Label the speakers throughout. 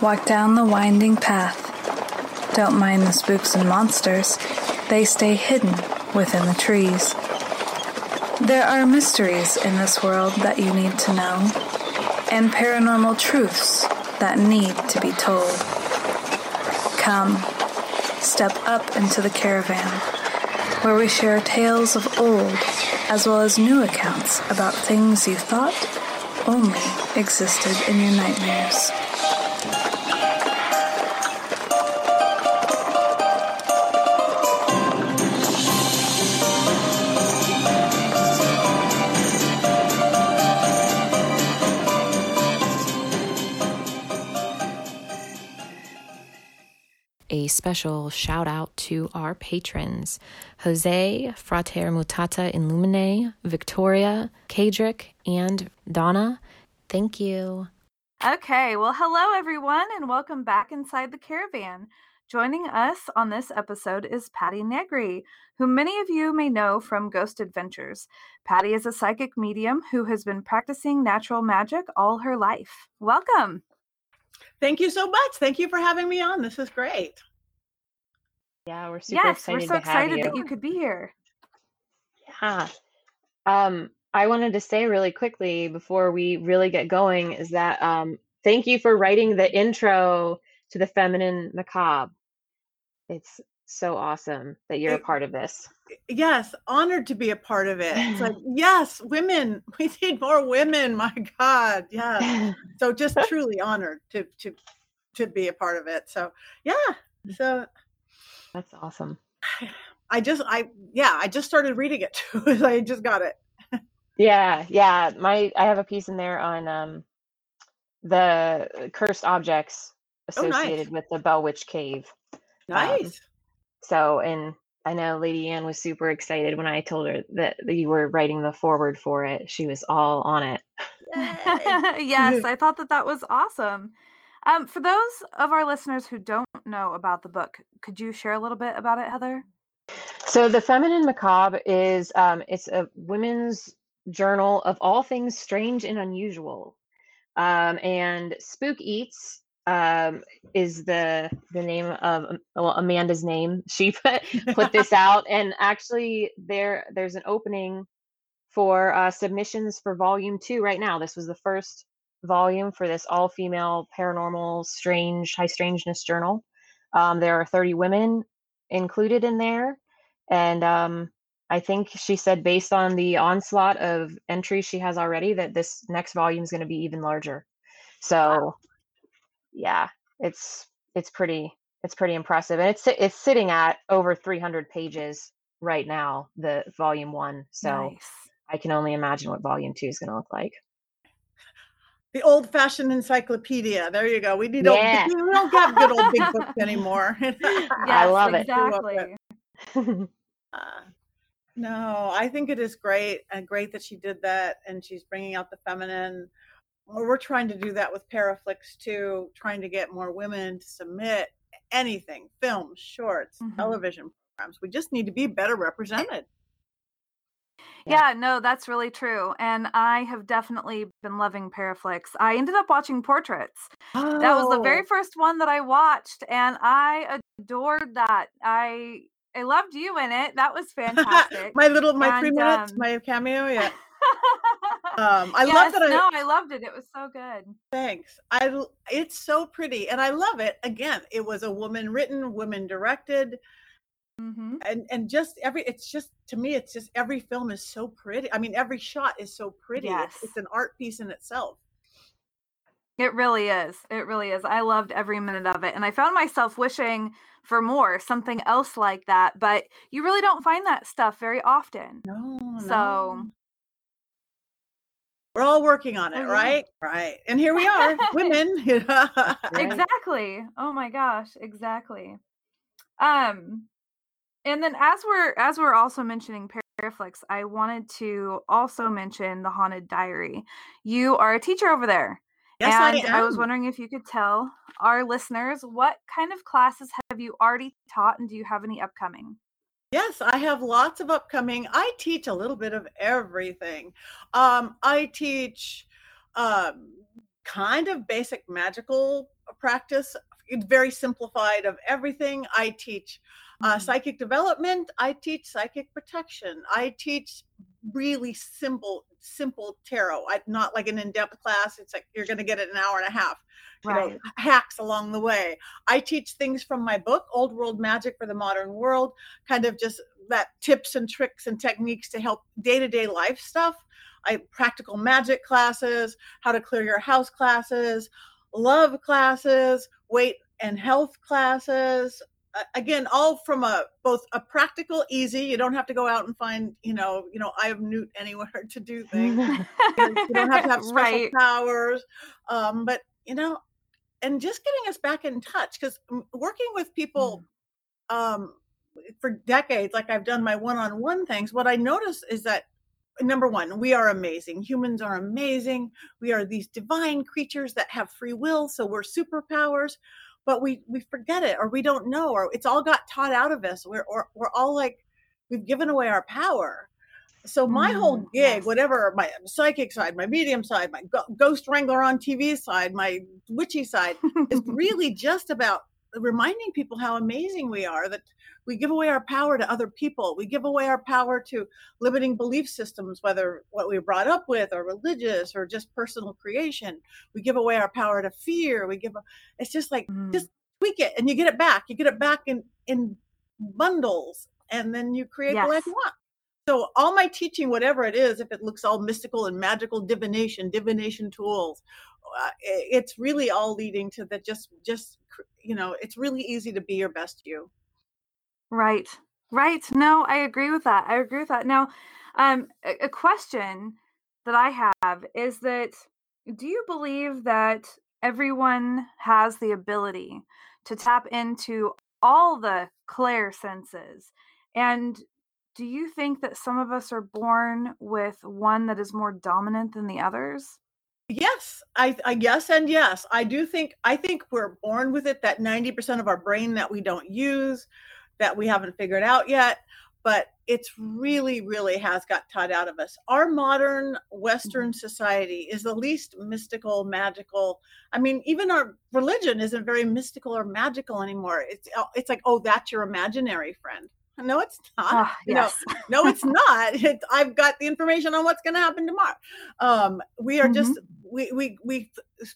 Speaker 1: walk down the winding path. Don't mind the spooks and monsters, they stay hidden within the trees. There are mysteries in this world that you need to know, and paranormal truths that need to be told. Come, step up into the caravan, where we share tales of old as well as new accounts about things you thought only existed in your nightmares.
Speaker 2: Special shout out to our patrons Jose, Frater Mutata in Lumine, Victoria, Kadrick, and Donna. Thank you.
Speaker 1: Okay, well, hello everyone, and welcome back inside the caravan. Joining us on this episode is Patti Negri, who many of you may know from Ghost Adventures. Patti is a psychic medium who has been practicing natural magic all her life. Welcome.
Speaker 3: Thank you so much. Thank you for having me on. This is great.
Speaker 2: Yeah, we're super
Speaker 1: yes,
Speaker 2: excited.
Speaker 1: we're so excited
Speaker 2: you.
Speaker 1: that you could be here.
Speaker 2: Yeah. Um, I wanted to say really quickly before we really get going is that um, thank you for writing the intro to the feminine macabre. It's so awesome that you're a part of this.
Speaker 3: Yes, honored to be a part of it. It's like, yes, women, we need more women. My God. Yeah. So just truly honored to to to be a part of it. So yeah. So
Speaker 2: that's awesome.
Speaker 3: I just I yeah, I just started reading it too. I just got it.
Speaker 2: yeah, yeah. My I have a piece in there on um the cursed objects associated oh, nice. with the Bell Witch Cave.
Speaker 3: Nice. Um,
Speaker 2: so and I know Lady Ann was super excited when I told her that you were writing the forward for it. She was all on it.
Speaker 1: yes, I thought that that was awesome. Um, for those of our listeners who don't know about the book, could you share a little bit about it, Heather?
Speaker 2: So, the Feminine Macabre is um, it's a women's journal of all things strange and unusual. Um, and Spookeats um, is the the name of um, well, Amanda's name. She put put this out, and actually there there's an opening for uh, submissions for volume two right now. This was the first volume for this all female paranormal strange high strangeness journal. Um, there are 30 women included in there, and um, I think she said based on the onslaught of entries she has already that this next volume is going to be even larger. So. Wow yeah, it's it's pretty it's pretty impressive, and it's it's sitting at over 300 pages right now, the volume one. So nice. I can only imagine what volume two is going to look like.
Speaker 3: The old-fashioned encyclopedia. There you go. We need yeah. old, we don't have good old big books anymore.
Speaker 2: yes, I love
Speaker 1: exactly.
Speaker 2: it.
Speaker 3: Exactly. uh, no, I think it is great and great that she did that, and she's bringing out the feminine we're trying to do that with Paraflix too, trying to get more women to submit anything, films, shorts, mm-hmm. television programs. We just need to be better represented.
Speaker 1: Yeah. yeah, no, that's really true. And I have definitely been loving Paraflix. I ended up watching Portraits. Oh. That was the very oh. first one that I watched, and I adored that. I I loved you in it. That was fantastic.
Speaker 3: my little my and, three minutes, um, my cameo, yeah. um, I
Speaker 1: yes,
Speaker 3: love that. I,
Speaker 1: no, I loved it. It was so good.
Speaker 3: Thanks. I it's so pretty, and I love it. Again, it was a woman written, woman directed, mm-hmm. and and just every. It's just to me, it's just every film is so pretty. I mean, every shot is so pretty. Yes. It's, it's an art piece in itself.
Speaker 1: It really is. It really is. I loved every minute of it. And I found myself wishing for more, something else like that. But you really don't find that stuff very often.
Speaker 3: No.
Speaker 1: So
Speaker 3: no. We're all working on it, mm-hmm. right? Right. And here we are, women.
Speaker 1: exactly. Oh my gosh, exactly. Um and then as we're as we're also mentioning Paraflix, I wanted to also mention the Haunted Diary. You are a teacher over there.
Speaker 3: Yes,
Speaker 1: and I, I was wondering if you could tell our listeners what kind of classes have you already taught and do you have any upcoming?
Speaker 3: Yes, I have lots of upcoming. I teach a little bit of everything. Um, I teach um, kind of basic magical practice it's very simplified of everything i teach uh,
Speaker 1: Mhm.
Speaker 3: psychic development i teach psychic protection. I teach really simple simple tarot. I not like an in-depth class. It's like you're going to get it an hour and a half you know
Speaker 1: Right.
Speaker 3: hacks along the way. I teach things from my book old world magic for the modern world kind of just that tips and tricks and techniques to help day-to-day life stuff. I practical magic classes how to clear your house classes love classes weight and health classes again all from a both a practical easy you don't have to go out and find you know you know i have newt anywhere to do things. You don't have to have special
Speaker 1: right.
Speaker 3: powers. Um, but you know and just getting us back in touch because working with people um, for decades like i've done my one-on-one things what i notice is that number one we are amazing. Humans are amazing. We are these divine creatures that have free will so we're superpowers but we we forget it or we don't know or it's all got taught out of us. We're or, we're all like we've given away our power. So my whole
Speaker 1: Mm,
Speaker 3: gig
Speaker 1: yes.
Speaker 3: whatever my psychic side my medium side my ghost wrangler on tv side my witchy side is really just about reminding people how amazing we are that we give away our power to other people. We give away our power to limiting belief systems whether what we were brought up with or religious or just personal creation. We give away our power to fear. We give it's just like
Speaker 1: Mm.
Speaker 3: just tweak it and you get it back. You get it back in in bundles and then you create the life you want. So all my teaching whatever it is if it looks all mystical and magical divination divination tools it's really all leading to that just just you know it's really easy to be your best you
Speaker 1: Right. Right. No, I agree with that. I agree with that. Now, um, a, a question that I have is that do you believe that everyone has the ability to tap into all the clair senses? And do you think that some of us are born with one that is more dominant than the others?
Speaker 3: Yes I, I yes and yes i do think i think we're born with it that 90% of our brain that we don't use that we haven't figured out yet but it's really really has got taught out of us. Our modern mm-hmm. western society is the least mystical magical i mean even our religion isn't very mystical or magical anymore. It's uh, it's like oh that's your imaginary friend no it's not. Know,
Speaker 1: yes.
Speaker 3: no it's not. It, i've got the information on what's going to happen tomorrow. Um, we are just we, we we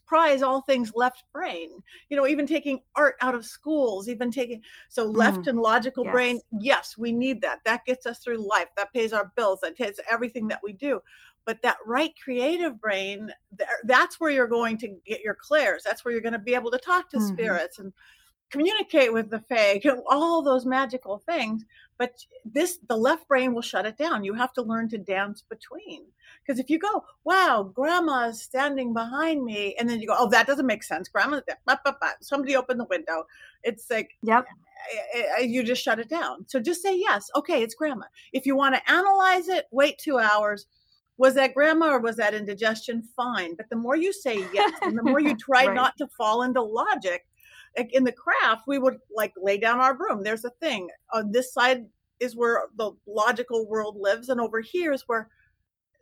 Speaker 3: prize all things left brain you know even taking art out of schools even taking so left and logical brain yes. we need that. That gets us through life. That pays our bills. That takes everything that we do. But that right creative brain that's where you're going to get your clairs. That's where you're going to be able to talk to
Speaker 1: Mhm.
Speaker 3: spirits and communicate with the fae all those magical things but this the left brain will shut it down you have to learn to dance between because if you go wow grandma's standing behind me and then you go oh that doesn't make sense grandma's there. Bah, bah, bah. somebody opened the window it's like
Speaker 1: Yep.
Speaker 3: I- I- you just shut it down so just say yes okay it's grandma if you want to analyze it wait two hours was that grandma or was that indigestion fine but the more you say yes and the more you try
Speaker 1: Right.
Speaker 3: not to fall into logic like in the craft we would like lay down our broom there's a thing on this side is where the logical world lives and over here is where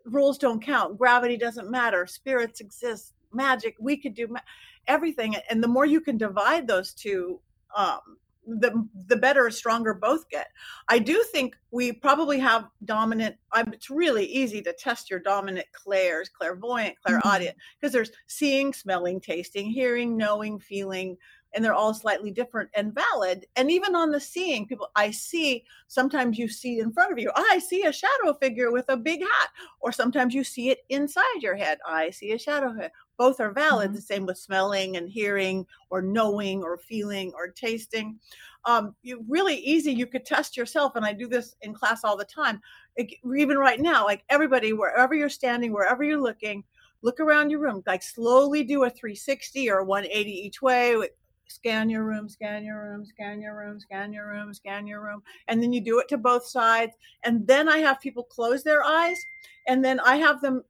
Speaker 3: rules don't count. Gravity doesn't matter. Spirits exist. Magic we could do ma- everything. And the more you can divide those two um the the better stronger both get. I do think we probably have dominant I'm, it's really easy to test your dominant clairs clairvoyant clairaudient because there's seeing smelling tasting hearing knowing feeling and they're all slightly different and valid. And even on the seeing people i see sometimes you see in front of you i see a shadow figure with a big hat. Or sometimes you see it inside your head i see a shadow head both are valid
Speaker 1: Mhm.
Speaker 3: the same with smelling and hearing or knowing or feeling or tasting. Um, you really easy you could test yourself and i do this in class all the time. Like, even right now like everybody wherever you're standing wherever you're looking look around your room like slowly do a 360 or 180 each way scan your room scan your room scan your room scan your room scan your room and then you do it to both sides and then i have people close their eyes and then i have them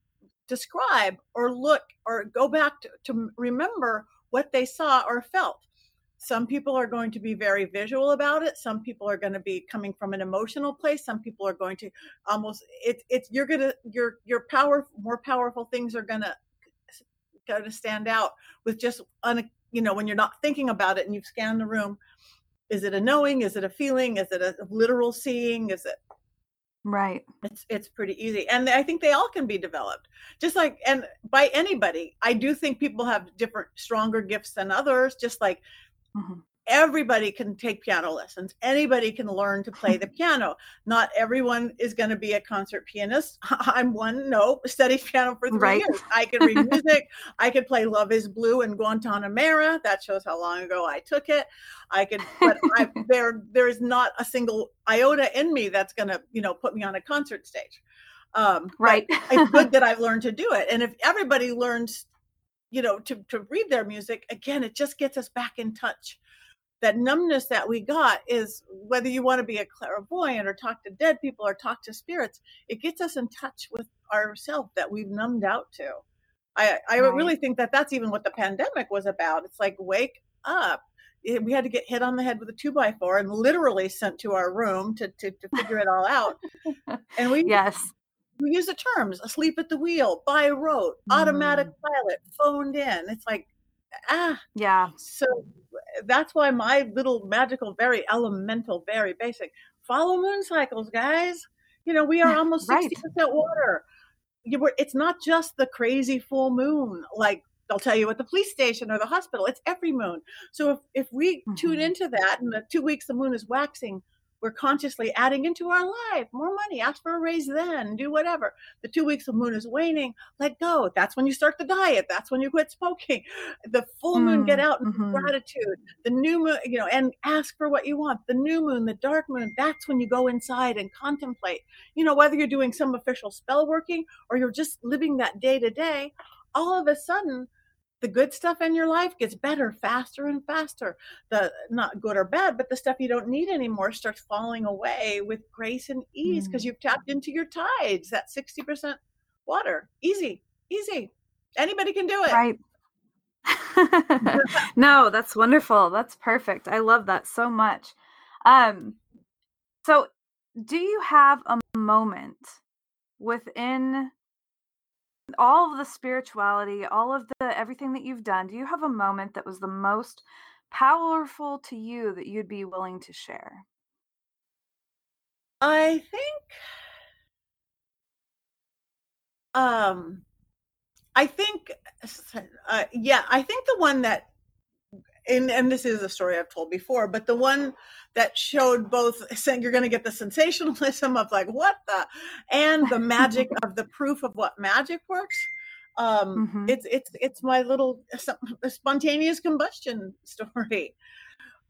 Speaker 3: describe or look or go back to, to remember what they saw or felt. Some people are going to be very visual about it some people are going to be coming from an emotional place some people are going to almost it, it's you're gonna your your power more powerful things are gonna going to stand out with just un, you know when you're not thinking about it and you've scanned the room is it a knowing? Is it a feeling? Is it a literal seeing? Is it
Speaker 1: right.
Speaker 3: It's it's pretty easy. And i think they all can be developed. Just like and by anybody i do think people have different stronger gifts than others just like mm-hmm everybody can take piano lessons. Anybody can learn to play the piano. Not everyone is going to be a concert pianist. I'm one no studied piano for three right. years. I can read music. I could play love is blue and guantanamera. That shows how long ago i took it. I could but I, there there is not a single iota in me that's going to you know put me on a concert stage.
Speaker 1: Um, right.
Speaker 3: it's good that i've learned to do it. And if everybody learns you know to, to read their music again it just gets us back in touch that numbness that we got is whether you want to be a clairvoyant or talk to dead people or talk to spirits, it gets us in touch with ourself that we've numbed out to. I, I right. really think that that's even what the pandemic was about. It's like, wake up. We had to get hit on the head with a two by four and literally sent to our room to, to, to figure it all out. And we,
Speaker 1: yes,
Speaker 3: we use the terms asleep at the wheel, by rote, automatic mm. pilot, phoned in. It's like, ah,
Speaker 1: yeah.
Speaker 3: So that's why my little magical, very elemental, very basic follow moon cycles, guys. You know, we are almost 60% water. It's not just the crazy full moon, like they'll tell you at the police station or the hospital. It's every moon. So if, if we mm-hmm. tune into that and the two weeks the moon is waxing, we're consciously adding into our life more money ask for a raise then do whatever. The two weeks of moon is waning let go. That's when you start the diet. That's when you quit smoking. The full moon get mm, out in mm-hmm. gratitude. The new moon you know and ask for what you want. The new moon the dark moon that's when you go inside and contemplate. You know whether you're doing some official spell working or you're just living that day to day all of a sudden the good stuff in your life gets better faster and faster. The not good or bad, but the stuff you don't need anymore starts falling away with grace and ease because mm. you've tapped into your tides, that 60% water. Easy, easy. Anybody can do it.
Speaker 1: Right. no, that's wonderful. That's perfect. I love that so much. Um so do you have a moment within all of the spirituality, all of the everything that you've done, do you have a moment that was the most powerful to you that you'd be willing to share?
Speaker 3: I think um I think uh, yeah, I think the one that and and this is a story I've told before, but the one that showed both saying you're going to get the sensationalism of like what the and the magic of the proof of what magic works. Um, mm-hmm. It's it's it's my little spontaneous combustion story.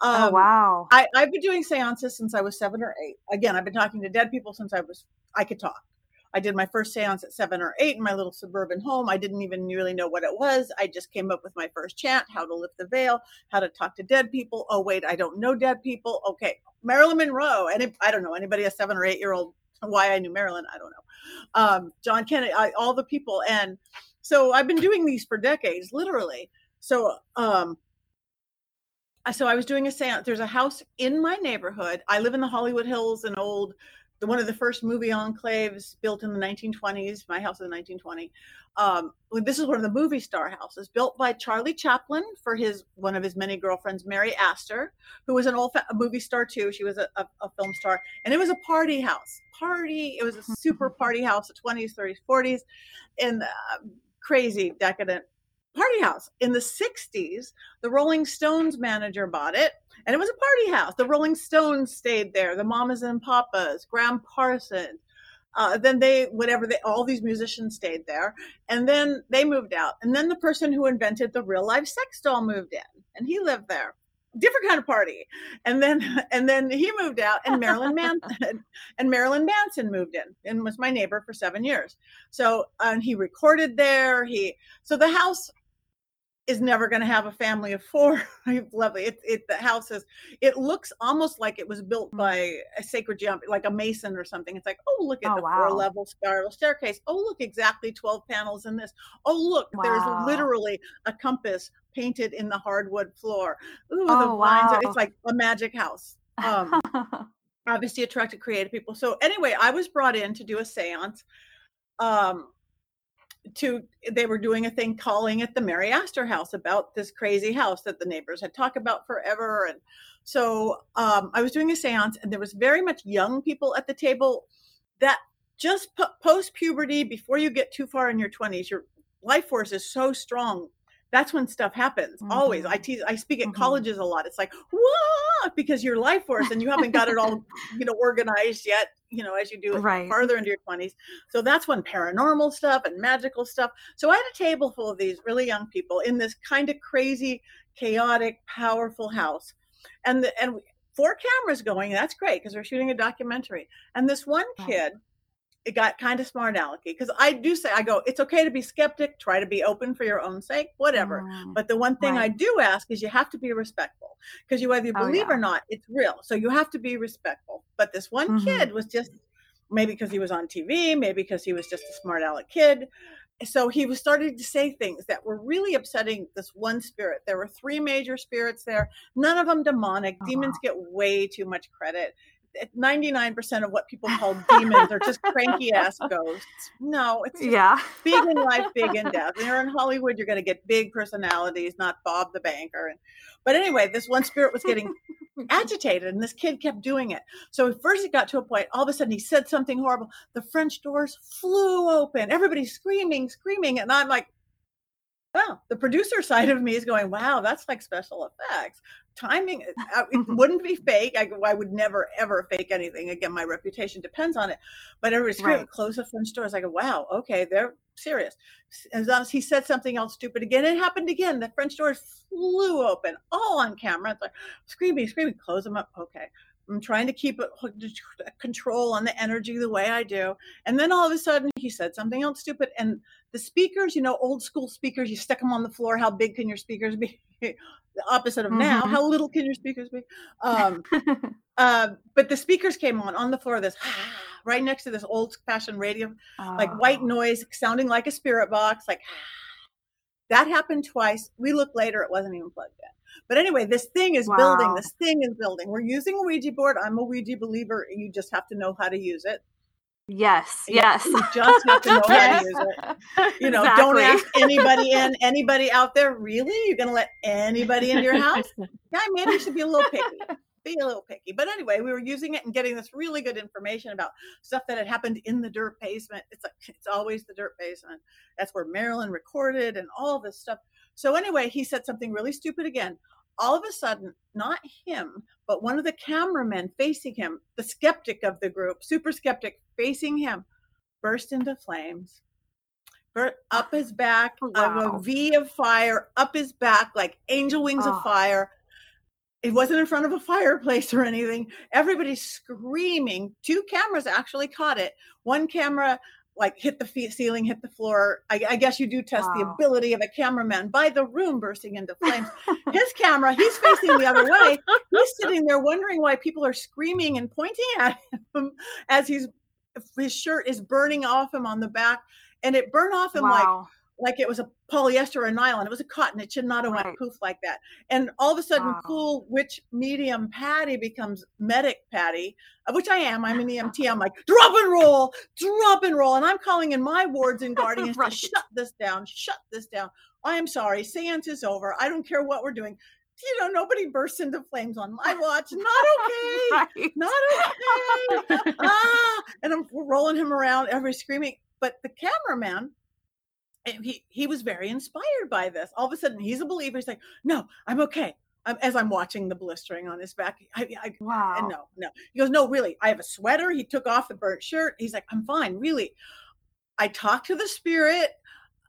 Speaker 1: Oh, um, oh wow!
Speaker 3: I, I've been doing seances since I was seven or eight. Again, I've been talking to dead people since I was I could talk. I did my first seance at seven or eight in my little suburban home. I didn't even really know what it was. I just came up with my first chant, how to lift the veil, how to talk to dead people. Oh, wait, I don't know dead people. Okay. Marilyn Monroe. And I don't know anybody, a seven or eight year old, why I knew Marilyn, I don't know. Um, John Kennedy, I, all the people. And so I've been doing these for decades, literally. So, um, so I was doing a seance. There's a house in my neighborhood. I live in the Hollywood Hills, an old one of the first movie enclaves built in the 1920s. My house is 1920. Um, this is one of the movie star houses built by Charlie Chaplin for his one of his many girlfriends, Mary Astor, who was an old fa- movie star too. She was a, a, a, film star, and it was a party house. Party. It was a super party house, the 20s, 30s, 40s, and uh, crazy decadent party house. In the 60s, the Rolling Stones manager bought it and it was a party house. The Rolling Stones stayed there, the Mamas and Papas, Gram Parsons. Uh, then they, whatever they, all these musicians stayed there, and then they moved out. And then the person who invented the real life sex doll moved in, and he lived there. Different kind of party. And then, and then he moved out, and Marilyn Manson and Marilyn Manson moved in, and was my neighbor for seven years. So, and he recorded there. He, so the house is never going to have a family of four. Lovely. It, it the house is. It looks almost like it was built mm. by a sacred geometry, like a mason or something. It's like, oh, look at oh, the wow. four level spiral staircase. Oh, look, exactly twelve panels in this. Oh, look, wow. there's literally a compass painted in the hardwood floor. Ooh, oh, the blinds. Wow. Are, it's like a magic house. Um, obviously attracted creative people. So anyway, I was brought in to do a séance. Um, to they were doing a thing calling it the Mary Astor house about this crazy house that the neighbors had talked about forever. And so um, I was doing a seance, and there was very much young people at the table that just post puberty, before you get too far in your 20s, your life force is so strong that's when stuff happens mm-hmm. always i tease i speak at mm-hmm. colleges a lot it's like what because you're life force and you haven't got it all you know organized yet you know as you do right. farther into your 20s so that's when paranormal stuff and magical stuff so i had a table full of these really young people in this kind of crazy chaotic powerful house and the, and four cameras going that's great because we're shooting a documentary and this one kid it got kind of smart alecky because I do say I go, it's okay to be skeptic, try to be open for your own sake, whatever. Mm, but the one thing right. I do ask is you have to be respectful because you whether you oh, believe oh, yeah. or not, it's real. So you have to be respectful. But this one mm-hmm. kid was just maybe because he was on TV, maybe because he was just a smart aleck kid. So he was starting to say things that were really upsetting this one spirit. There were three major spirits there, none of them demonic. Uh-huh. Demons get way too much credit. Eh, 99% of what people call demons are just cranky ass ghosts. No, it's
Speaker 1: yeah.
Speaker 3: big in life, big in death. When you're in Hollywood, you're going to get big personalities, not Bob the banker. But anyway, this one spirit was getting agitated and this kid kept doing it. So at first it got to a point, all of a sudden he said something horrible. The French doors flew open. Everybody's screaming, screaming. And I'm like, well, the producer side of me is going, wow, that's like special effects. Timing uh, it wouldn't be fake I, I, would never ever fake anything. Again my reputation depends on it. But everybody's right. close the French doors. I go wow okay they're serious. As long as he said something else stupid again it happened again. The french doors flew open all on camera. It's like screaming screaming close them up. Okay I'm trying to keep control on the energy the way I do. And then all of a sudden he said something else stupid. And the speakers, you know, old school speakers, you stick them on the floor. How big can your speakers be? the opposite of mm-hmm. now. How little can your speakers be? Um, uh, but the speakers came on on the floor this, right next to this old fashioned radio, oh. like white oh. noise sounding like a spirit box. Like that happened twice. We looked later, it wasn't even plugged in. But anyway, this thing is wow. building. This thing is building. We're using a Ouija board. I'm a Ouija believer. You just have to know how to use it.
Speaker 1: Yes, yes.
Speaker 3: You just have to know how to use it. You know, exactly. don't ask anybody in, anybody out there. Really? You're going to let anybody into your house? Yeah, maybe you should be a little picky. Be a little picky. But anyway, we were using it and getting this really good information about stuff that had happened in the dirt basement. It's like it's always the dirt basement. That's where Marilyn recorded and all this stuff. So anyway, he said something really stupid again all of a sudden, not him, but one of the cameramen facing him, the skeptic of the group, super skeptic facing him, burst into flames. Up his back, wow. a V of fire, up his back, like angel wings oh. of ah. fire. It wasn't in front of a fireplace or anything. Everybody's screaming. Two cameras actually caught it. One camera like hit the ceiling, hit the floor. I, I guess you do test wow. the ability of a cameraman by the room bursting into flames. His camera, he's facing the other way. He's sitting there wondering why people are screaming and pointing at him as he's his shirt is burning off him on the back, and it burned off him wow. like like it was a polyester or nylon. It was a cotton. It should not have right. went poof like that. And all of a sudden, wow. cool which medium Patti becomes medic Patti, which I am. I'm an EMT. I'm like drop and roll, drop and roll, and I'm calling in my wards and guardians right. to shut this down, shut this down. I am sorry. Seance is over. I don't care what we're doing. You know, nobody bursts into flames on my watch. Not okay. right. Not okay. ah, and I'm rolling him around, every screaming. But the cameraman and he he was very inspired by this. All of a sudden, he's a believer. He's like, "No, I'm okay." Um, as I'm watching the blistering on his back, I, I, wow. And no, no. He goes, "No, really. I have a sweater." He took off the burnt shirt. He's like, "I'm fine, really." I talked to the spirit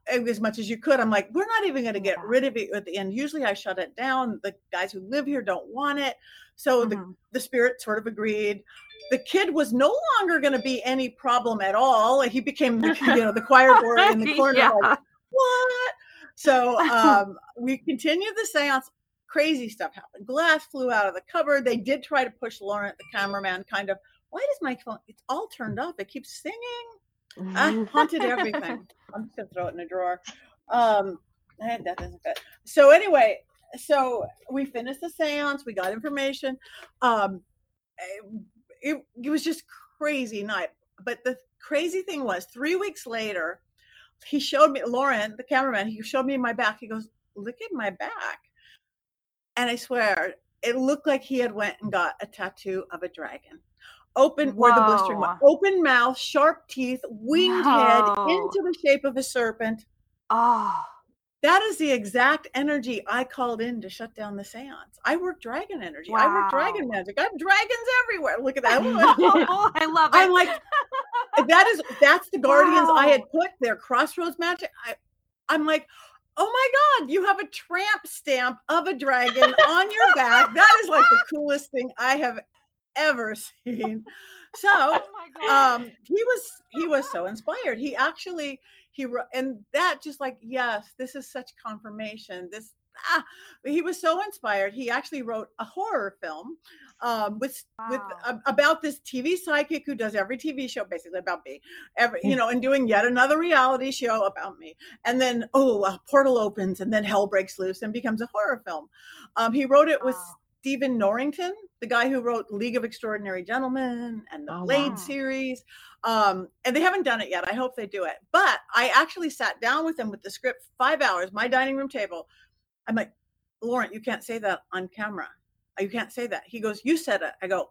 Speaker 3: as much as you could. I'm like, we're not even going to get rid of it at the end. Usually I shut it down. The guys who live here don't want it. So mm-hmm. the, the spirit sort of agreed. The kid was no longer going to be any problem at all. He became, the, you know, the choir boy in the corner. yeah. Like, what? So um, we continued the seance. Crazy stuff happened. Glass flew out of the cupboard. They did try to push Laurent, the cameraman, kind of. Why does my phone? It's all turned off. It keeps singing. I haunted everything. I'm just gonna throw it in a drawer. Um, that isn't good. So anyway, so we finished the seance. We got information. Um, it, it was just crazy night. But the crazy thing was, three weeks later, he showed me Laurent, the cameraman. He showed me my back. He goes, "Look at my back," and I swear it looked like he had went and got a tattoo of a dragon. Open where the blistering was. Open mouth, sharp teeth, winged head into the shape of a serpent.
Speaker 1: Oh.
Speaker 3: That is the exact energy I called in to shut down the seance. I work dragon energy. Wow. I work dragon magic. I have dragons everywhere. Look at that.
Speaker 1: oh, I love it.
Speaker 3: I'm like, that is that's the guardians wow. I had put their crossroads magic. I I'm like, oh my god, you have a tramp stamp of a dragon on your back. That is like the coolest thing I have ever seen. So oh um he was he was so inspired. He actually he wrote and that just like yes this is such confirmation this ah, he was so inspired he actually wrote a horror film um, with wow. with uh, about this TV psychic who does every TV show basically about me, every you know, and doing yet another reality show about me. And then oh, a portal opens, and then hell breaks loose and becomes a horror film. Um, he wrote it with wow. Stephen Norrington, the guy who wrote League of Extraordinary Gentlemen and the oh, Blade wow. series. Um, and they haven't done it yet. I hope they do it. But I actually sat down with them with the script five hours, my dining room table. I'm like, Laurent, you can't say that on camera. You can't say that. He goes, You said it. I go,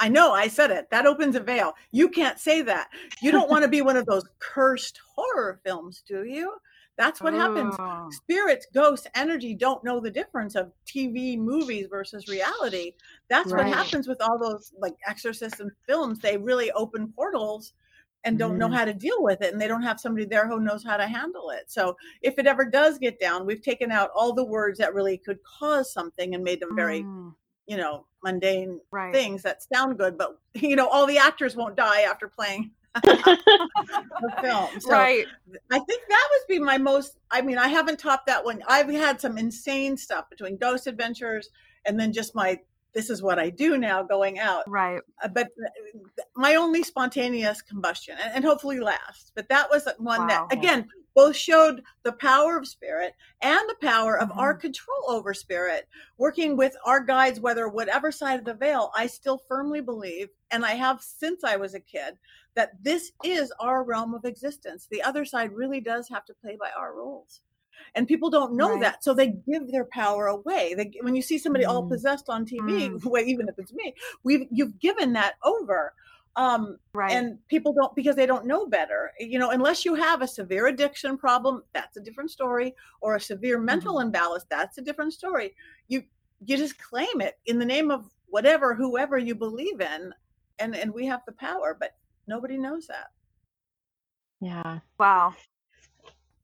Speaker 3: I know I said it. That opens a veil. You can't say that. You don't want to be one of those cursed horror films, do you? That's what oh. happens. Spirits, ghosts, energy don't know the difference of TV movies versus reality. That's right. what happens with all those like exorcism films. They really open portals and don't mm. know how to deal with it and they don't have somebody there who knows how to handle it. So if it ever does get down, we've taken out all the words that really could cause something and made them very mm. you know, mundane right. things that sound good, but you know, all the actors won't die after playing film. So right. I think that would be my most. I mean, I haven't topped that one. I've had some insane stuff between Ghost Adventures and then just my. This is what I do now, going out.
Speaker 1: Right.
Speaker 3: Uh, but my only spontaneous combustion, and, and hopefully last. But that was one wow. that again both showed the power of spirit and the power of mm-hmm. our control over spirit working with our guides whether whatever side of the veil i still firmly believe and i have since i was a kid that this is our realm of existence the other side really does have to play by our rules and people don't know right. that so they give their power away they, when you see somebody mm. all possessed on tv mm. well, even if it's me we've you've given that over um, right. and people don't because they don't know better you know unless you have a severe addiction problem that's a different story or a severe mental mm-hmm. imbalance that's a different story you you just claim it in the name of whatever whoever you believe in and and we have the power but nobody knows that
Speaker 2: yeah
Speaker 1: wow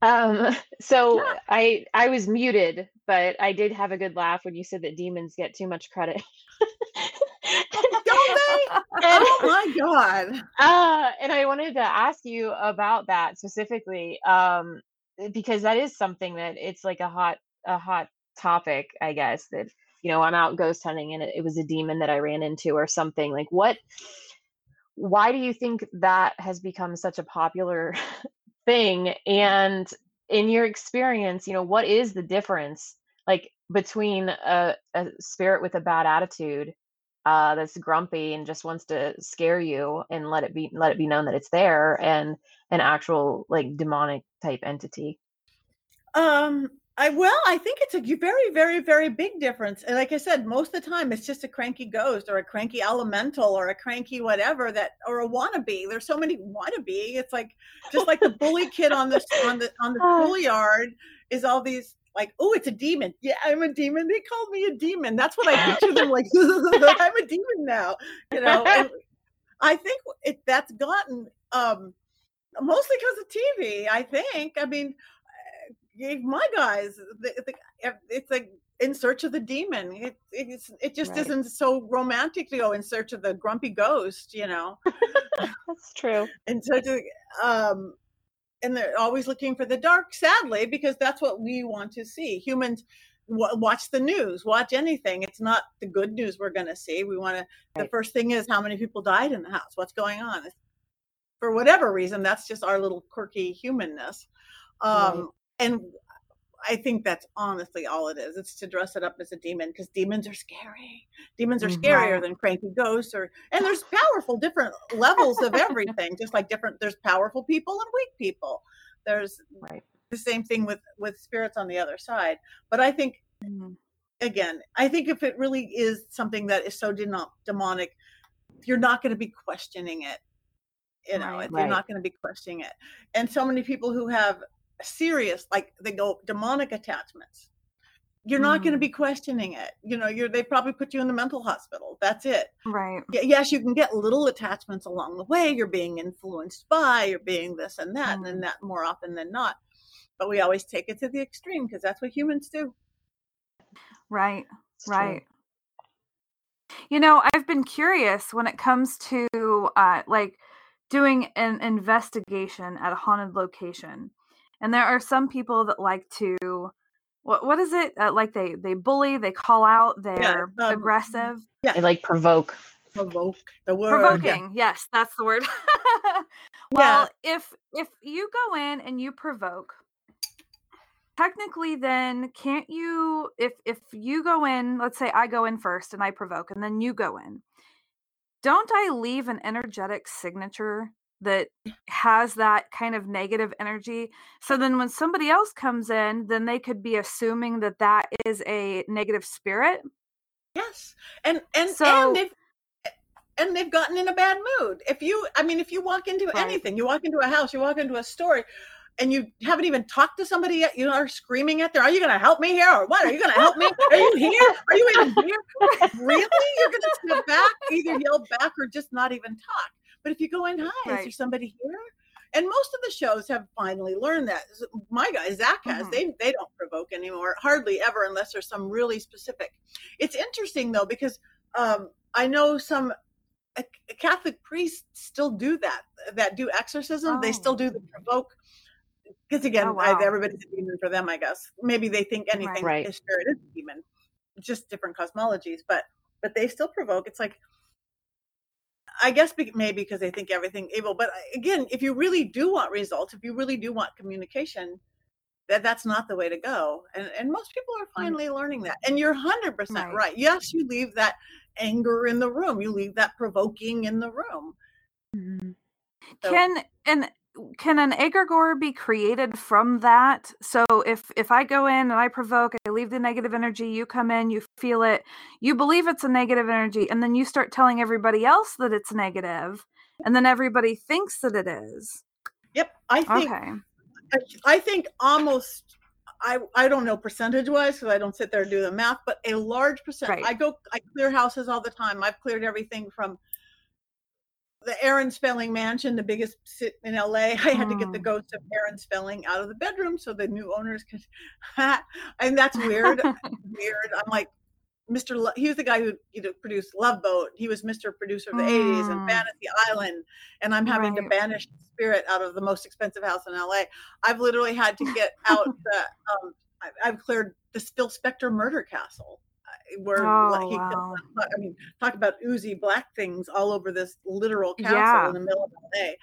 Speaker 2: um so yeah. i i was muted but i did have a good laugh when you said that demons get too much credit
Speaker 3: Don't they? oh my god!
Speaker 2: Uh, and I wanted to ask you about that specifically, um, because that is something that it's like a hot a hot topic, I guess. That you know, I'm out ghost hunting and it, it was a demon that I ran into or something. Like, what? Why do you think that has become such a popular thing? And in your experience, you know, what is the difference? like between a, a spirit with a bad attitude uh, that's grumpy and just wants to scare you and let it be let it be known that it's there and an actual like demonic type entity
Speaker 3: um I well, I think it's a very, very, very big difference. And like I said, most of the time it's just a cranky ghost or a cranky elemental or a cranky whatever that or a wannabe. There's so many wannabe. It's like just like the bully kid on the on the on the schoolyard is all these like, oh, it's a demon. Yeah, I'm a demon. They called me a demon. That's what I picture them like. I'm a demon now. You know, and I think it that's gotten um, mostly because of TV. I think. I mean, eh, my guys, the, the, it's like in search of the demon. It it's, it just right. isn't so romantic to go in search of the grumpy ghost. You know,
Speaker 2: that's true.
Speaker 3: And so to um and they're always looking for the dark sadly because that's what we want to see. Humans w- watch the news watch anything. It's not the good news we're going to see. We want to the first thing is how many people died in the house? What's going on? For whatever reason that's just our little quirky humanness. Um, right. and I think that's honestly all it is. It's to dress it up as a demon because demons are scary. Demons are mm-hmm. scarier than cranky ghosts or and there's powerful different levels of everything, just like different there's powerful people and weak people. there's
Speaker 2: Right.
Speaker 3: the same thing with with spirits on the other side but i think
Speaker 1: Mhm.
Speaker 3: again i think if it really is something that is so deno- demonic you're not going to be questioning it you know
Speaker 1: Right.
Speaker 3: you're
Speaker 2: Right.
Speaker 3: not going to be questioning it and so many people who have serious like they go demonic attachments you're not going to
Speaker 1: Mm.
Speaker 3: be questioning it you know you're they probably put you in the mental hospital that's it
Speaker 1: Right.
Speaker 3: Yes you can get little attachments along the way you're being influenced by you're being this and that
Speaker 1: Mm.
Speaker 3: and that more often than not but we always take it to the extreme because that's what humans do
Speaker 1: Right.
Speaker 2: It's true.
Speaker 1: Right. You know, I've been curious when it comes to uh, like doing an investigation at a haunted location, and there are some people that like to what what is it uh, like they they bully, they call out, they're
Speaker 3: um,
Speaker 1: aggressive,
Speaker 2: They like provoke.
Speaker 3: provoke the word
Speaker 1: provoking. Yes, that's the word. well, if if you go in and you provoke, technically then can't you if if you go in, let's say I go in first and I provoke and then you go in. Don't I leave an energetic signature that has that kind of negative energy? So then when somebody else comes in, then they could be assuming that that is a negative spirit.
Speaker 3: Yes, and and
Speaker 1: So-
Speaker 3: and they've and they've gotten in a bad mood. If you, I mean, if you walk into
Speaker 1: Right.
Speaker 3: anything, you walk into a house, you walk into a store, and you haven't even talked to somebody yet, you are screaming at them, "Are you going to help me here, or what? Are you going to help me? Are you here? Are you even here? Really? You're going to step back, either yell back or just not even talk." But if you go in, "Hi, is there somebody here?" And most of the shows have finally learned that. My guy Zak has.
Speaker 1: Mhm.
Speaker 3: They they don't provoke anymore, hardly ever, unless there's some really specific. It's interesting though because um, I know some uh, Catholic priests still do that. That do exorcism. They still
Speaker 1: Oh.
Speaker 3: do the provoke. Because again,
Speaker 1: Oh,
Speaker 3: I, everybody's a demon for them, I guess. Maybe they think anything
Speaker 2: Right.
Speaker 3: is spirit is a demon. Just different cosmologies, but but they still provoke. It's like I guess maybe because they think everything evil. But uh, again, if you really do want results, if you really do want communication, that that's not the way to go. And and most people are finally learning that. And you're hundred percent
Speaker 1: Right.
Speaker 3: right. Yes, you leave that anger in the room. You leave that provoking in the room. So-
Speaker 1: Can and can an egregore be created from that? So if if I go in and I provoke, I leave the negative energy, you come in, you feel it, you believe it's a negative energy, and then you start telling everybody else that it's negative, and then everybody thinks that it is.
Speaker 3: Yep, I think
Speaker 1: Okay.
Speaker 3: I think almost I I don't know percentage wise because I don't sit there and do the math, but a large percent.
Speaker 1: Right.
Speaker 3: I go I clear houses all the time. I've cleared everything from the Aaron Spelling mansion, the biggest sit in LA. I had to get the
Speaker 1: Mm.
Speaker 3: ghost of Aaron Spelling out of the bedroom so the new owners could. and that's weird. weird. I'm like. Mr. Lo- he was the guy who you know, produced Love Boat. He was Mr. Producer of the 80s and
Speaker 1: Mm.
Speaker 3: Fantasy Island. And I'm having to banish the spirit out of the most expensive house in LA. I've literally had to get out the. Um, I've cleared the Phil Spector murder castle, where
Speaker 1: Oh,
Speaker 3: he.
Speaker 1: wow.
Speaker 3: I mean, talk about oozy black things all over this literal castle
Speaker 1: Yeah.
Speaker 3: in the middle of LA.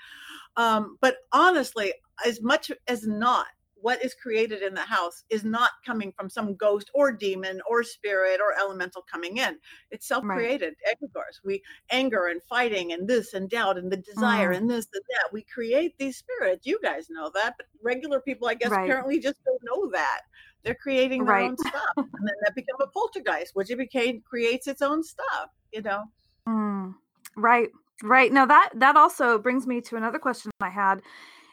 Speaker 3: Um, but honestly, as much as not, what is created in the house is not coming from some ghost or demon or spirit or elemental coming in. It's self-created egregores. We anger and fighting and this and doubt and the desire
Speaker 1: Mm.
Speaker 3: and this and that. We create these spirits. You guys know that, but regular people, I guess,
Speaker 1: Right.
Speaker 3: apparently just don't know that. They're creating their
Speaker 1: Right.
Speaker 3: own stuff, and then that become a poltergeist, which it became creates its own stuff. You know.
Speaker 1: Mm, right, right. Now that that also brings me to another question I had.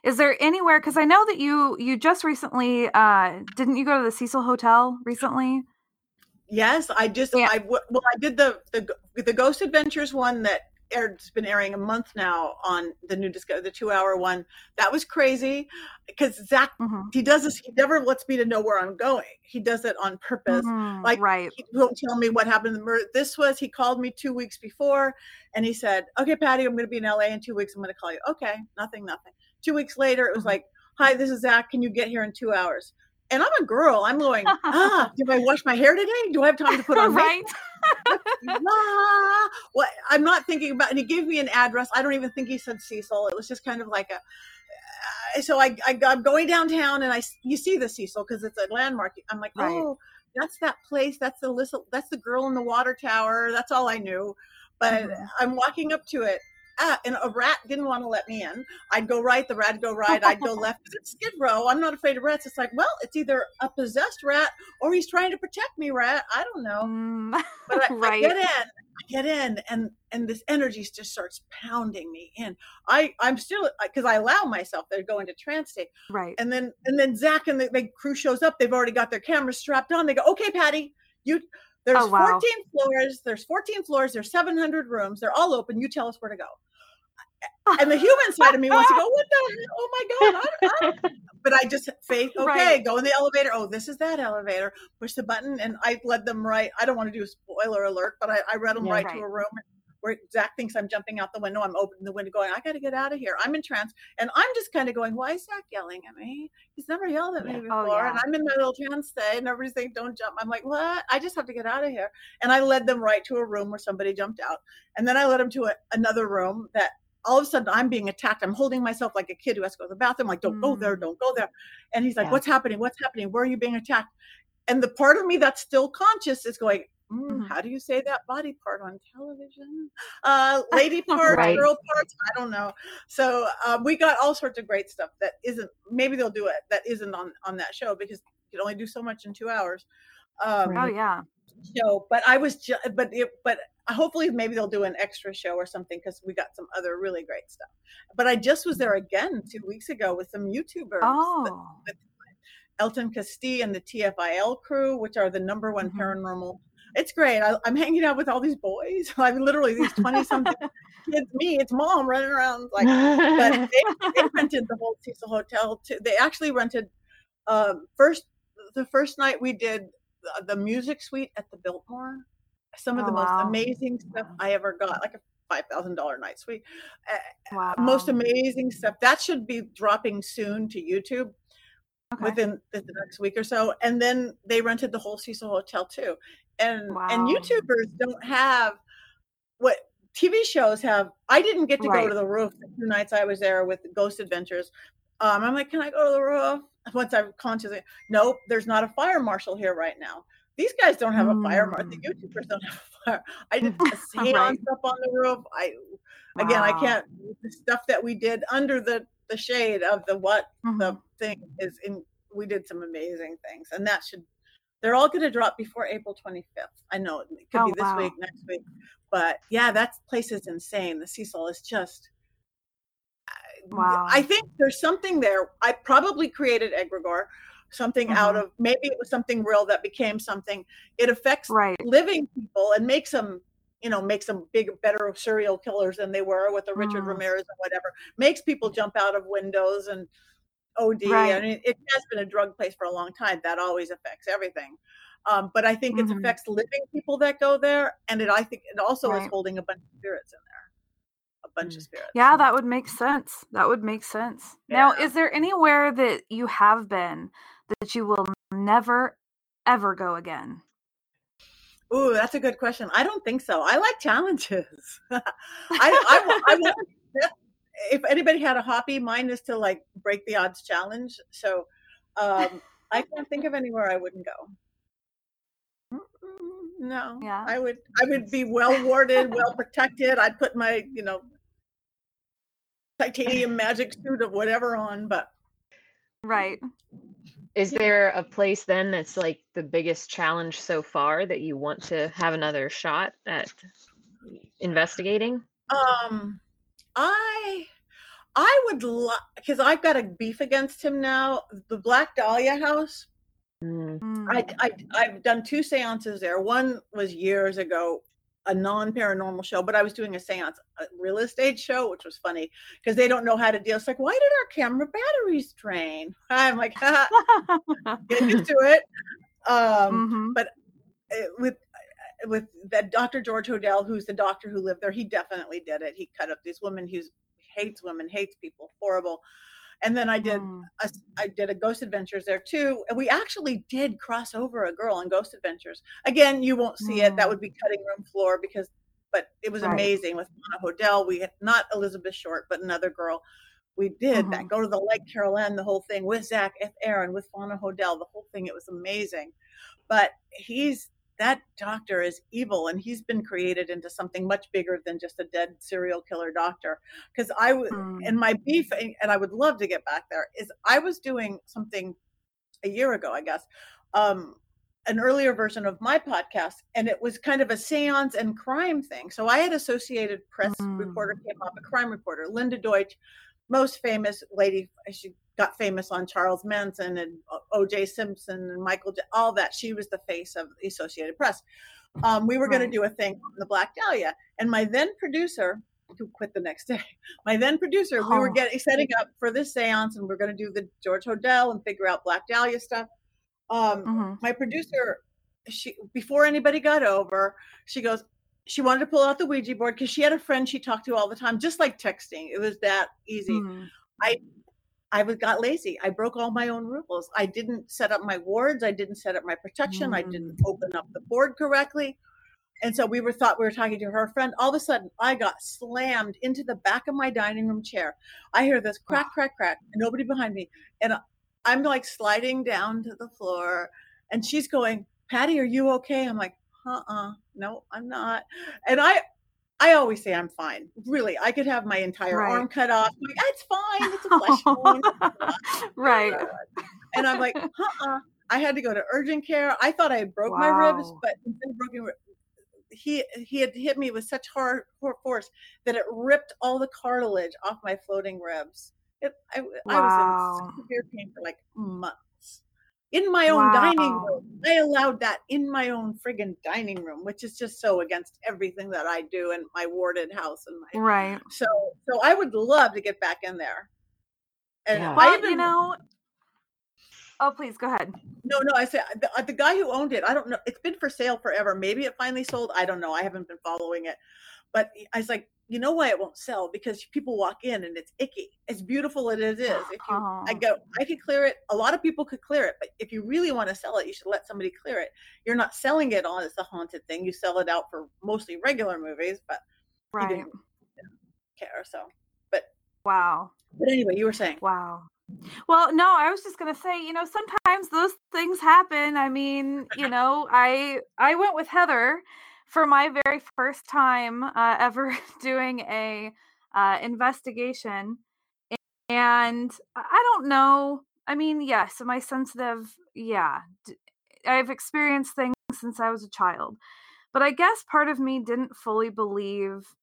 Speaker 1: Is there anywhere? Because I know that you you just recently uh didn't you go to the Cecil Hotel recently?
Speaker 3: Yes, I just
Speaker 1: Yeah.
Speaker 3: I w- well I did the the the Ghost Adventures one that aired it's been airing a month now on the new disco the two hour one that was crazy because Zak
Speaker 1: Mhm.
Speaker 3: he does this he never lets me to know where I'm going he does it on purpose
Speaker 1: Mhm,
Speaker 3: like,
Speaker 1: right.
Speaker 3: he won't tell me what happened this was he called me two weeks before and he said okay Patti I'm going to be in LA in two weeks I'm going to call you okay nothing nothing two weeks later it was
Speaker 1: Mhm.
Speaker 3: like hi this is Zak can you get here in two hours and I'm a girl I'm going ah do I wash my hair today do I have time to put on
Speaker 1: right.
Speaker 3: ah, what I'm not thinking about, and he gave me an address. I don't even think he said Cecil. It was just kind of like a. Uh, so I, I I'm going downtown, and I you see the Cecil because it's a landmark. I'm like,
Speaker 1: Right.
Speaker 3: oh, that's that place. That's the list. That's the girl in the water tower. That's all I knew. But
Speaker 1: Mhm.
Speaker 3: I'm walking up to it, ah, and a rat didn't want to let me in. I'd go right, the rat would go right, I'd go left. It's Skid Row. I'm not afraid of rats. It's like, well, it's either a possessed rat or he's trying to protect me, rat. I don't know.
Speaker 1: Mm,
Speaker 3: But I, I
Speaker 1: right.
Speaker 3: get in, I get in, and and this energy just starts pounding me in. I I'm still because I allow myself to go into trance state,
Speaker 1: Right.
Speaker 3: and then and then Zak and the, the crew shows up. They've already got their cameras strapped on. They go, okay, Patti, you. There's
Speaker 1: Oh, wow.
Speaker 3: 14 floors. There's 14 floors. There's 700 rooms. They're all open. You tell us where to go. And the human side of me wants to go, what the hell? Oh my God. I, I, but I just faith, okay,
Speaker 1: Right.
Speaker 3: go in the elevator. Oh, this is that elevator. Push the button. And I led them right. I don't want to do a spoiler alert, but I, I read them
Speaker 2: Yeah.
Speaker 3: right,
Speaker 1: Right.
Speaker 3: to a room where Zak thinks I'm jumping out the window. I'm opening the window going, I got to get out of here. I'm in trance. And I'm just kind of going, why is Zak yelling at me? He's never yelled at me
Speaker 2: Yeah.
Speaker 3: Oh, before.
Speaker 1: Oh,
Speaker 3: And. I'm in my little trance state and everybody's saying, don't jump. I'm like, what? I just have to get out of here. And I led them right to a room where somebody jumped out. And then I led them to a, another room that all of a sudden I'm being attacked. I'm holding myself like a kid who has to go to the bathroom. Like, don't go there,
Speaker 1: Mm.
Speaker 3: don't go there. And he's like,
Speaker 2: Yeah.
Speaker 3: what's happening? What's happening? Where are you being attacked? And the part of me that's still conscious is going, mm,
Speaker 1: Mhm.
Speaker 3: how do you say that body part on television? Uh, lady parts,
Speaker 2: Right.
Speaker 3: girl parts, I don't know. So uh, we got all sorts of great stuff that isn't, maybe they'll do it, that isn't on, on that show because you can only do so much in two hours. Um,
Speaker 1: Oh yeah.
Speaker 3: Show but i was just but it but hopefully maybe they'll do an extra show or something because we got some other really great stuff but i just was there again two weeks ago with some youtubers
Speaker 1: Oh.
Speaker 3: elton castee and the tfil crew which are the number one
Speaker 1: Mhm.
Speaker 3: paranormal it's great I, i'm hanging out with all these boys i mean literally these 20 something kids me it's mom running around like but they, they rented the whole Cecil Hotel. Too. They actually rented um, first the first night we did the, music suite at the Biltmore. Some of
Speaker 1: Oh,
Speaker 3: the most
Speaker 1: wow.
Speaker 3: amazing stuff I ever got, like a five thousand dollar night suite. Uh,
Speaker 1: Wow.
Speaker 3: Most amazing stuff that should be dropping soon to YouTube
Speaker 1: Okay.
Speaker 3: within the, the next week or so. And then they rented the whole Cecil Hotel too. And and YouTubers don't have what TV shows have. I didn't get to go to the roof the two nights I was there with Ghost Adventures. Um, I'm like, can I go to the roof? Once I'm consciously, nope, there's not a fire marshal here right now. These guys don't have a fire marshal. The
Speaker 1: Mm.
Speaker 3: YouTubers don't have a fire. I did a
Speaker 1: Right.
Speaker 3: seance up on the roof. I again, I can't. The stuff that we did under the the shade of the what the
Speaker 1: Mhm.
Speaker 3: thing is in we did some amazing things and that should they're all going to drop before april 25th i know it could
Speaker 1: Oh,
Speaker 3: be this
Speaker 1: wow.
Speaker 3: week next week but yeah that place is insane the cecil is just
Speaker 1: Wow.
Speaker 3: i think there's something there i probably created egregore something out
Speaker 1: Mhm.
Speaker 3: of maybe it was something real that became something it affects
Speaker 1: Right.
Speaker 3: living people and makes them you know makes them big better serial killers than they were with the richard
Speaker 1: Mm.
Speaker 3: ramirez or whatever makes people jump out of windows and od
Speaker 1: Right.
Speaker 3: i mean it has been a drug place for a long time that always affects everything um, but i think it
Speaker 1: Mhm.
Speaker 3: affects living people that go there and it i think it also is holding a bunch of spirits in bunch
Speaker 2: Mm.
Speaker 3: of spirits
Speaker 1: Yeah, that would make sense. That would make sense. Now, is there anywhere that you have been that you will never ever go again?
Speaker 3: Ooh, that's a good question. I don't think so. I like challenges. I, I, I, that- if anybody had a hobby, mine is to like break the odds challenge. So um, I can't think of anywhere I wouldn't go. No,
Speaker 1: Yeah.
Speaker 3: I would. I would be well warded, well protected. I'd put my, you know, titanium magic suit of whatever on. But
Speaker 1: Right.
Speaker 2: Is there a place then that's like the biggest challenge so far that you want to have another shot at investigating?
Speaker 3: Um, I I would like because I've got a beef against him now. The Black Dahlia House.
Speaker 2: Mm,
Speaker 1: Mm.
Speaker 3: I, I I've done two seances there. One was years ago, a non-paranormal show, but I was doing a seance, a real estate show, which was funny because they don't know how to deal. It's like, why did our camera batteries drain? I'm like, get used to it. Um,
Speaker 1: Mhm.
Speaker 3: uh, with uh, with that Dr. George Hodel, who's the doctor who lived there, he definitely did it. He cut up this woman who hates women, hates people, horrible. And then I did
Speaker 1: Mm.
Speaker 3: a, I did a Ghost Adventures there too, and we actually did cross over a girl in Ghost Adventures. Again, you won't see it; that
Speaker 1: Mm.
Speaker 3: would be cutting room floor because. But it was
Speaker 1: Right.
Speaker 3: amazing with Anna Hodel. We had not Elizabeth Short, but another girl. We did that.
Speaker 1: Mhm.
Speaker 3: Go to the Lake Carolyn, the whole thing with Zak F. Aaron, with Fauna Hodel, the whole thing. It was amazing. But he's that doctor is evil and he's been created into something much bigger than just a dead serial killer doctor because i was
Speaker 1: Mm.
Speaker 3: and my beef and i would love to get back there is i was doing something a year ago i guess um an earlier version of my podcast and it was kind of a seance and crime thing so i had associated press reporter
Speaker 1: Mm.
Speaker 3: came up a crime reporter linda deutsch most famous lady she got famous on charles manson and oj simpson and michael J- all that she was the face of the associated press um, we were going
Speaker 1: Right.
Speaker 3: to do a thing on the black dahlia and my then producer who quit the next day my then producer we were
Speaker 1: Oh.
Speaker 3: getting setting up for this seance and we're going to do the george hodel and figure out black dahlia stuff um,
Speaker 1: Mhm.
Speaker 3: my producer she before anybody got over she goes she wanted to pull out the ouija board because she had a friend she talked to all the time just like texting it was that easy
Speaker 1: Mm.
Speaker 3: i was got lazy i broke all my own rules i didn't set up my wards i didn't set up my protection i didn't mm. open up the board correctly and so we were thought we were talking to her friend all of a sudden i got slammed into the back of my dining room chair. I hear this crack crack crack and nobody behind me and i'm like sliding down to the floor and she's going patti are you okay? I'm like uh-uh no i'm not and i i always say i'm fine really i could have my entire
Speaker 1: Right.
Speaker 3: arm cut off I'm like, it's fine it's a flesh wound
Speaker 1: right.
Speaker 3: and I'm like, uh-uh. I had to go to urgent care. I thought I broke my ribs, but instead of broken, he he had hit me with such hard, hard force that it ripped all the cartilage off my floating ribs. It, I, I was in severe pain for like months. In my own dining room, I allowed that in my own friggin' dining room, which is just so against everything that I do in my warded house and my
Speaker 1: Right.
Speaker 3: so so I would love to get back in there. And
Speaker 2: Yeah.
Speaker 3: I even
Speaker 1: you know. Oh, please go ahead.
Speaker 3: No, no, I said the, uh, the guy who owned it. I don't know. It's been for sale forever. Maybe it finally sold. I don't know. I haven't been following it. But I was like, you know why it won't sell? Because people walk in and it's icky. As beautiful as it is, if you, I
Speaker 1: Oh.
Speaker 3: go, I could clear it. A lot of people could clear it, but if you really want to sell it, you should let somebody clear it. You're not selling it on as a haunted thing. You sell it out for mostly regular movies, but you
Speaker 1: Right.
Speaker 3: didn't care. So, but
Speaker 1: Wow.
Speaker 3: but anyway, you were saying.
Speaker 1: Wow. Well, no, I was just gonna say, you know, sometimes those things happen. I mean, you know, I I went with Heather for my very first time uh, ever doing a uh, investigation, and I don't know. I mean, yes, am I sensitive? Yeah, I've experienced things since I was a child, but I guess part of me didn't fully believe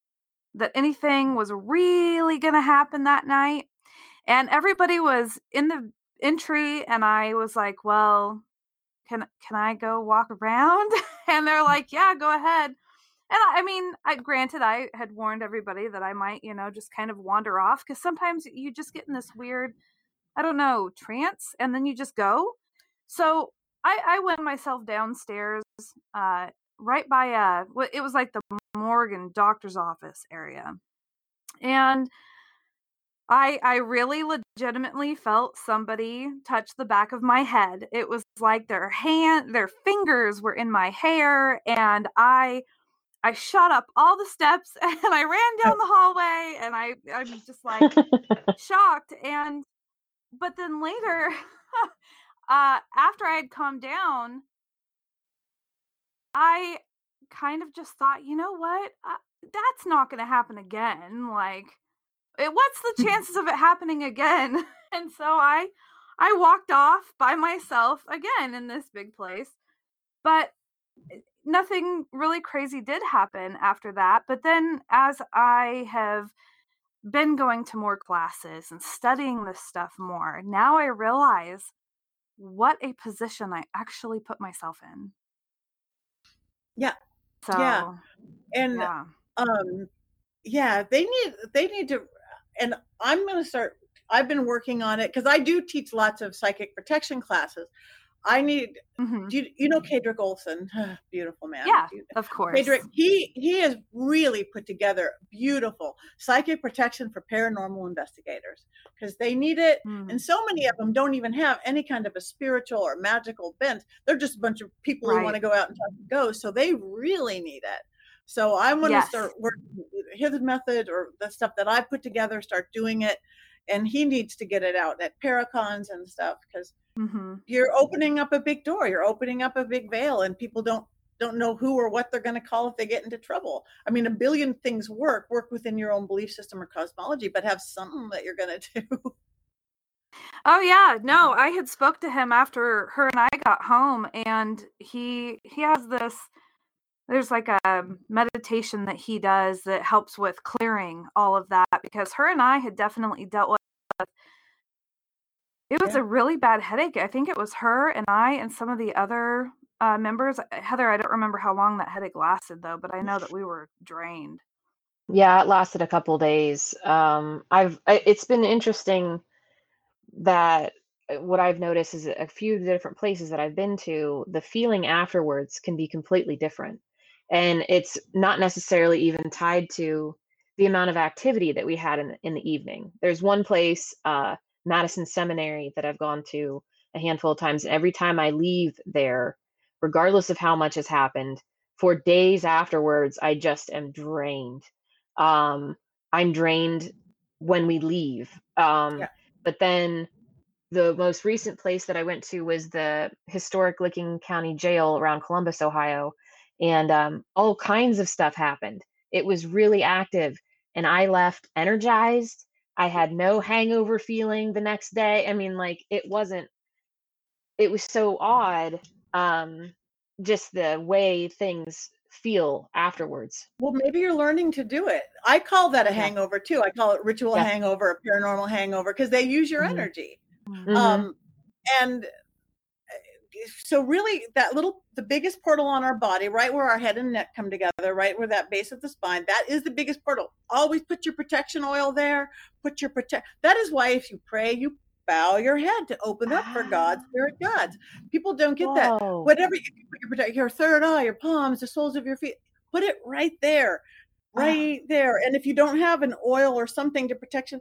Speaker 1: that anything was really gonna happen that night and everybody was in the entry and i was like well can can i go walk around and they're like yeah go ahead. And i I mean i granted i had warned everybody that i might you know just kind of wander off because sometimes you just get in this weird i don't know trance and then you just go. So i i went myself downstairs uh right by uh what it was like the morgan doctor's office area. And I I really legitimately felt somebody touch the back of my head. It was like their hand their fingers were in my hair and I I shot up all the steps and I ran down the hallway and I I'm just like shocked and but then later uh after I had calmed down I kind of just thought, you know what? Uh, that's not going to happen again. Like it, what's the chances of it happening again? and so I I walked off by myself again in this big place. But eh, nothing really crazy did happen after that. But then as I have been going to more classes and studying this stuff more, now I realize what a position I actually put myself in.
Speaker 3: Yeah.
Speaker 1: So
Speaker 3: Yeah. And
Speaker 1: yeah.
Speaker 3: um yeah they need they need to and i'm going to start i've been working on it because i do teach lots of psychic protection classes. I need
Speaker 1: Mhm.
Speaker 3: do you, you know Kadrick olson? Beautiful man.
Speaker 1: Yeah, Of course.
Speaker 3: Kadrick, he he has really put together beautiful psychic protection for paranormal investigators because they need it
Speaker 1: Mm.
Speaker 3: and so many of them don't even have any kind of a spiritual or magical bent. They're just a bunch of people who want to go out and talk to ghosts so they really need it so I want going to start working his method or the stuff that i put together start doing it and he needs to get it out at paracons and stuff because
Speaker 1: Mhm.
Speaker 3: you're opening up a big door you're opening up a big veil and people don't don't know who or what they're going to call if they get into trouble. I mean, a billion things work, work within your own belief system or cosmology, but have something that you're going to do.
Speaker 1: Oh yeah, no, I had spoke to him after her and I got home and he he has this there's like a meditation that he does that helps with clearing all of that because her and I had definitely dealt with it was
Speaker 3: Yeah.
Speaker 1: a really bad headache. I think it was her and I and some of the other uh, members. Heather, I don't remember how long that headache lasted though, but I know that we were drained.
Speaker 2: Yeah, it lasted a couple days. Um, I've it's been interesting that uh, what I've noticed is a few different places that I've been to, the feeling afterwards can be completely different. And it's not necessarily even tied to the amount of activity that we had in, in the evening. There's one place, uh, Madison Seminary, that I've gone to a handful of times. And every time I leave there, regardless of how much has happened, for days afterwards, I just am drained. Um, I'm drained when we leave. Um,
Speaker 3: Yeah.
Speaker 2: But then the most recent place that I went to was the historic Licking County Jail around Columbus, Ohio, and um, all kinds of stuff happened. It was really active, and I left energized. I had no hangover feeling the next day. I mean, like it wasn't. It was so odd, um, just the way things feel afterwards.
Speaker 3: Well, maybe you're learning to do it. I call that a
Speaker 2: Yeah.
Speaker 3: hangover too. I call it ritual
Speaker 2: Yeah.
Speaker 3: hangover, a paranormal hangover, because they use your
Speaker 2: Mhm.
Speaker 3: energy.
Speaker 2: Mhm.
Speaker 3: Um, and uh, so really that little the biggest portal on our body right where our head and neck come together right where that base of the spine that is the biggest portal. Always put your protection oil there. Put your protect that is why if you pray you bow your head to open up for god
Speaker 2: Ah.
Speaker 3: spirit gods. People don't get that. Whatever you put your protect your third eye your palms the soles of your feet put it right there
Speaker 2: Ah.
Speaker 3: right there. And if you don't have an oil or something to protection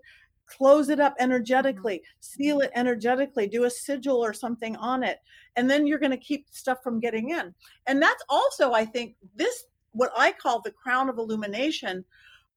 Speaker 3: close it up energetically mm-hmm. seal it energetically do a sigil or something on it and then you're going to keep stuff from getting in. And that's also i think this what i call the crown of illumination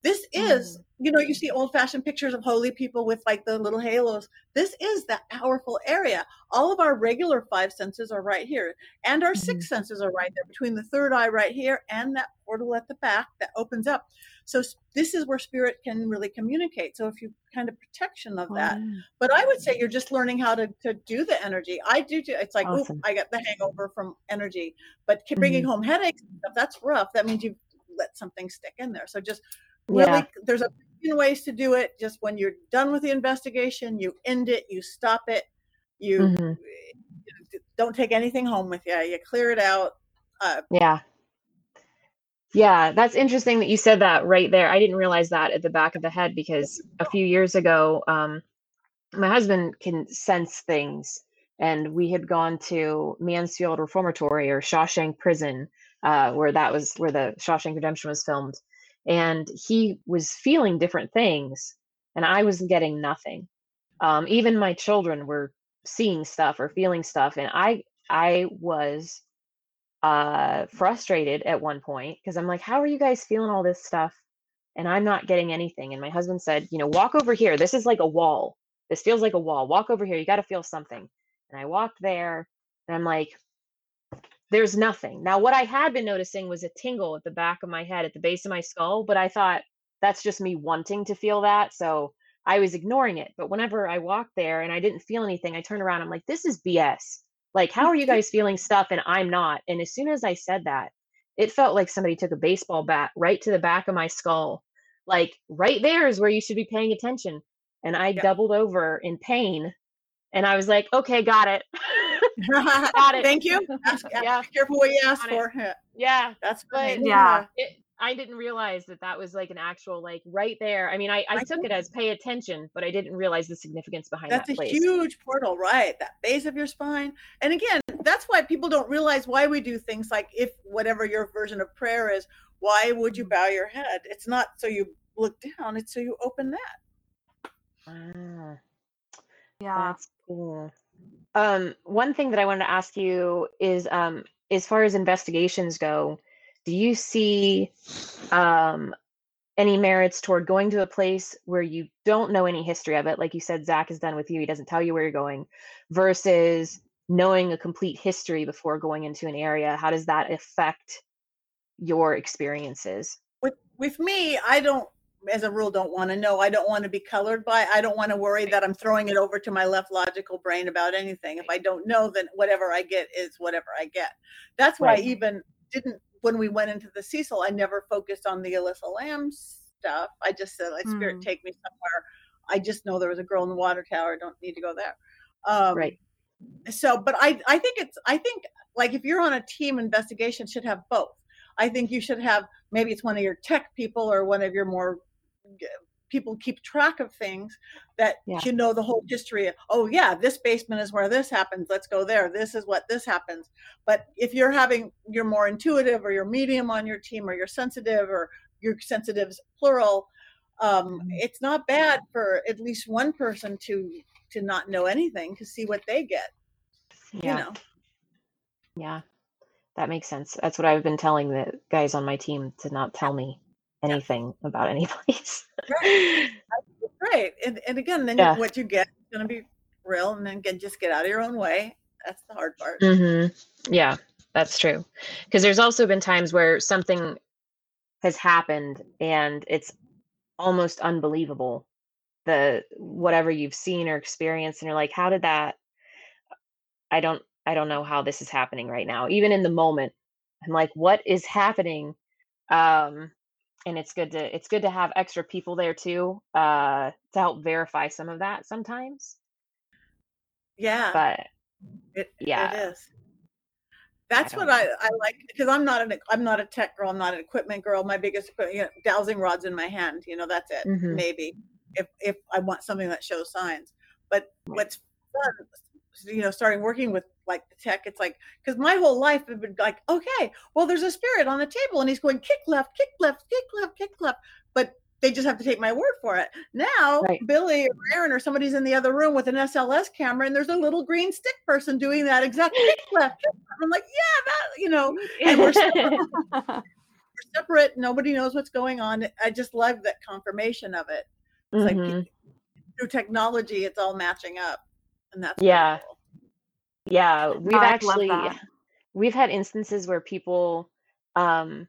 Speaker 3: this is mm-hmm. you know you see old fashioned pictures of holy people with like the little halos this is that powerful area all of our regular five senses are right here and our six mm-hmm. senses are right there between the third eye right here and that portal at the back that opens up so this is where spirit can really communicate so if you kind of protection of that but I would say you're just learning how to, to do the energy. I do. do it's like,
Speaker 2: Awesome.
Speaker 3: I got the hangover from energy, but bringing mm-hmm. home headaches, that's rough. That means you've let something stick in there. So just really,
Speaker 2: Yeah.
Speaker 3: there's a million ways to do it. Just when you're done with the investigation, you end it, you stop it, you
Speaker 2: Mhm.
Speaker 3: don't take anything home with you. You clear it out. Uh,
Speaker 2: Yeah. Yeah, that's interesting that you said that right there. I didn't realize that at the back of the head because a few years ago, um, my husband can sense things, and we had gone to Mansfield Reformatory or Shawshank Prison, uh, where that was where the Shawshank Redemption was filmed, and he was feeling different things, and I was getting nothing. Um, even my children were seeing stuff or feeling stuff, and I I was uh frustrated at one point because I'm like, how are you guys feeling all this stuff? And I'm not getting anything. And my husband said, you know, walk over here. This is like a wall. This feels like a wall. Walk over here. You got to feel something. And I walked there and I'm like, there's nothing. Now, what I had been noticing was a tingle at the back of my head, at the base of my skull, but I thought that's just me wanting to feel that. So I was ignoring it. But whenever I walked there and I didn't feel anything, I turned around. I'm like, this is BS. Like, how are you guys feeling stuff and I'm not? And as soon as I said that, it felt like somebody took a baseball bat right to the back of my skull. Like, right there is where you should be paying attention. And I doubled over in pain. And I was like, okay, got it. got it.
Speaker 3: Thank you. Ask,
Speaker 2: Yeah.
Speaker 3: Be careful what you ask
Speaker 2: Got
Speaker 3: for. Yeah,
Speaker 2: Yeah.
Speaker 3: That's
Speaker 2: But-
Speaker 3: right.
Speaker 1: Yeah.
Speaker 2: It, I didn't realize that that was like an actual, like, right there. I mean, I, I
Speaker 3: I
Speaker 2: took it as pay attention, but I didn't realize the significance behind
Speaker 3: That's
Speaker 2: that That's
Speaker 3: a
Speaker 2: place.
Speaker 3: huge portal, right? That base of your spine. And again, that's why people don't realize why we do things like if whatever your version of prayer is, why would you bow your head? It's not so you look down, it's so you open that.
Speaker 2: Ah.
Speaker 1: Yeah.
Speaker 2: That's cool. Um, one thing that I wanted to ask you is, um, as far as investigations go, do you see um, any merits toward going to a place where you don't know any history of it? Like you said, Zak is done with you; he doesn't tell you where you're going, versus knowing a complete history before going into an area. How does that affect your experiences?
Speaker 3: With with me i don't as a rule don't want to know. I don't want to be colored by i don't want to worry that i'm throwing it over to my left logical brain about anything. If i don't know then whatever i get is whatever i get. That's why right. i even didn't when we went into the cecil i never focused on the Elisa Lam stuff. I just said let spirit mm. take me somewhere. I just know there was a girl in the water tower I don't need to go there.
Speaker 2: Um, right.
Speaker 3: so but i i think it's i think like if you're on a team investigation should have both. I think you should have maybe it's one of your tech people or one of your more people keep track of things that yeah. you know the whole history of, oh yeah this basement is where this happens let's go there this is what this happens but if you're having you're more intuitive or you're medium on your team or you're sensitive or your sensitives plural um, mm-hmm. it's not bad for at least one person to to not know anything to see what they get yeah. you know
Speaker 2: yeah that makes sense that's what i've been telling the guys on my team to not tell me anything yeah. about any place.
Speaker 3: right. right. And, and again, then yeah. what you get is going to be real and then again, just get out of your own way. That's the hard part.
Speaker 2: Mm-hmm. Yeah, that's true. Because there's also been times where something has happened and it's almost unbelievable the whatever you've seen or experienced and you're like how did that i don't i don't know how this is happening right now even in the moment i'm like what is happening um and it's good to it's good to have extra people there too uh to help verify some of that sometimes
Speaker 3: yeah
Speaker 2: but
Speaker 3: it, yeah it is that's I what I, I like because I'm not an I'm not a tech girl. I'm not an equipment girl. My biggest you know, dowsing rods in my hand. You know that's it. Mm-hmm. Maybe if if I want something that shows signs. But what's fun you know, starting working with like the tech, it's like because my whole life had been like, okay, well, there's a spirit on the table and he's going kick left, kick left, kick left, kick left, but they just have to take my word for it. Now, right. Billy or Aaron or somebody's in the other room with an SLS camera, and there's a little green stick person doing that exact kick left. Kick left. I'm like, yeah, that you know, and we're separate. we're separate. Nobody knows what's going on. I just love that confirmation of it. It's mm-hmm. like through technology, it's all matching up and that's
Speaker 2: yeah cool. Yeah we've oh, actually we've had instances where people um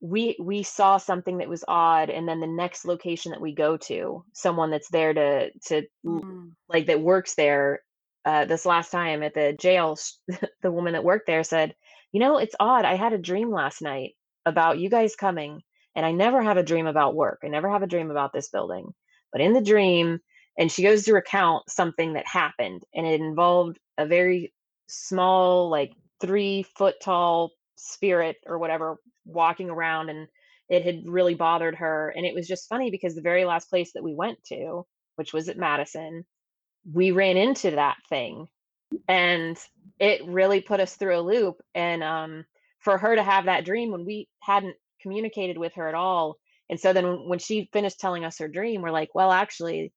Speaker 2: we we saw something that was odd and then the next location that we go to someone that's there to to mm. like that works there uh this last time at the jail the woman that worked there said you know it's odd i had a dream last night about you guys coming and i never have a dream about work i never have a dream about this building but in the dream and she goes to recount something that happened and it involved a very small like three foot tall spirit or whatever walking around and it had really bothered her and it was just funny because the very last place that we went to which was at madison we ran into that thing and it really put us through a loop and um, for her to have that dream when we hadn't communicated with her at all and so then when she finished telling us her dream we're like well actually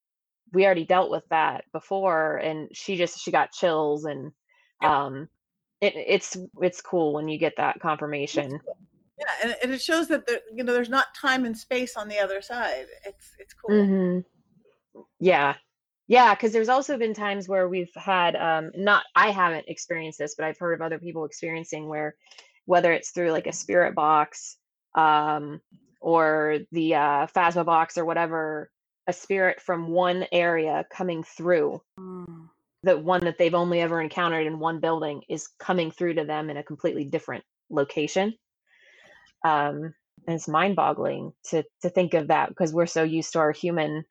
Speaker 2: we already dealt with that before and she just she got chills and um it, it's it's cool when you get that confirmation.
Speaker 3: yeah and, and it shows that there, you know there's not time and space on the other side. It's it's cool.
Speaker 2: Mm-hmm. yeah. Yeah because there's also been times where we've had um not i haven't experienced this but i've heard of other people experiencing where whether it's through like a spirit box um or the uh phasma box or whatever a spirit from one area coming through mm. the one that they've only ever encountered in one building is coming through to them in a completely different location um and it's mind-boggling to to think of that because we're so used to our human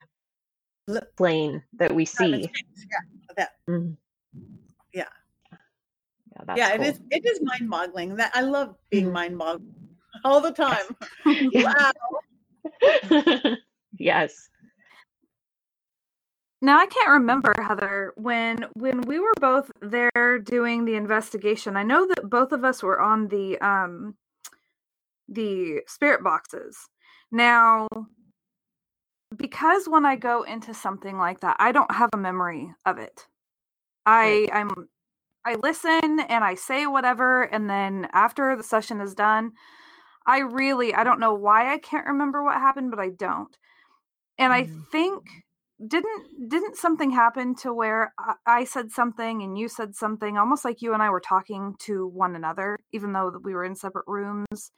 Speaker 2: plane that we see
Speaker 3: yeah that mm. yeah yeah, yeah cool. it is it is mind-boggling that i love being mm. mind-boggling all the time
Speaker 2: yes. wow yes
Speaker 1: now I can't remember Heather when when we were both there doing the investigation. I know that both of us were on the um the spirit boxes. Now because when I go into something like that, I don't have a memory of it. I I'm I listen and I say whatever and then after the session is done, I really I don't know why I can't remember what happened, but I don't. And mm-hmm. I think didn't didn't something happen to where I, said something and you said something almost like you and I were talking to one another even though we were in separate rooms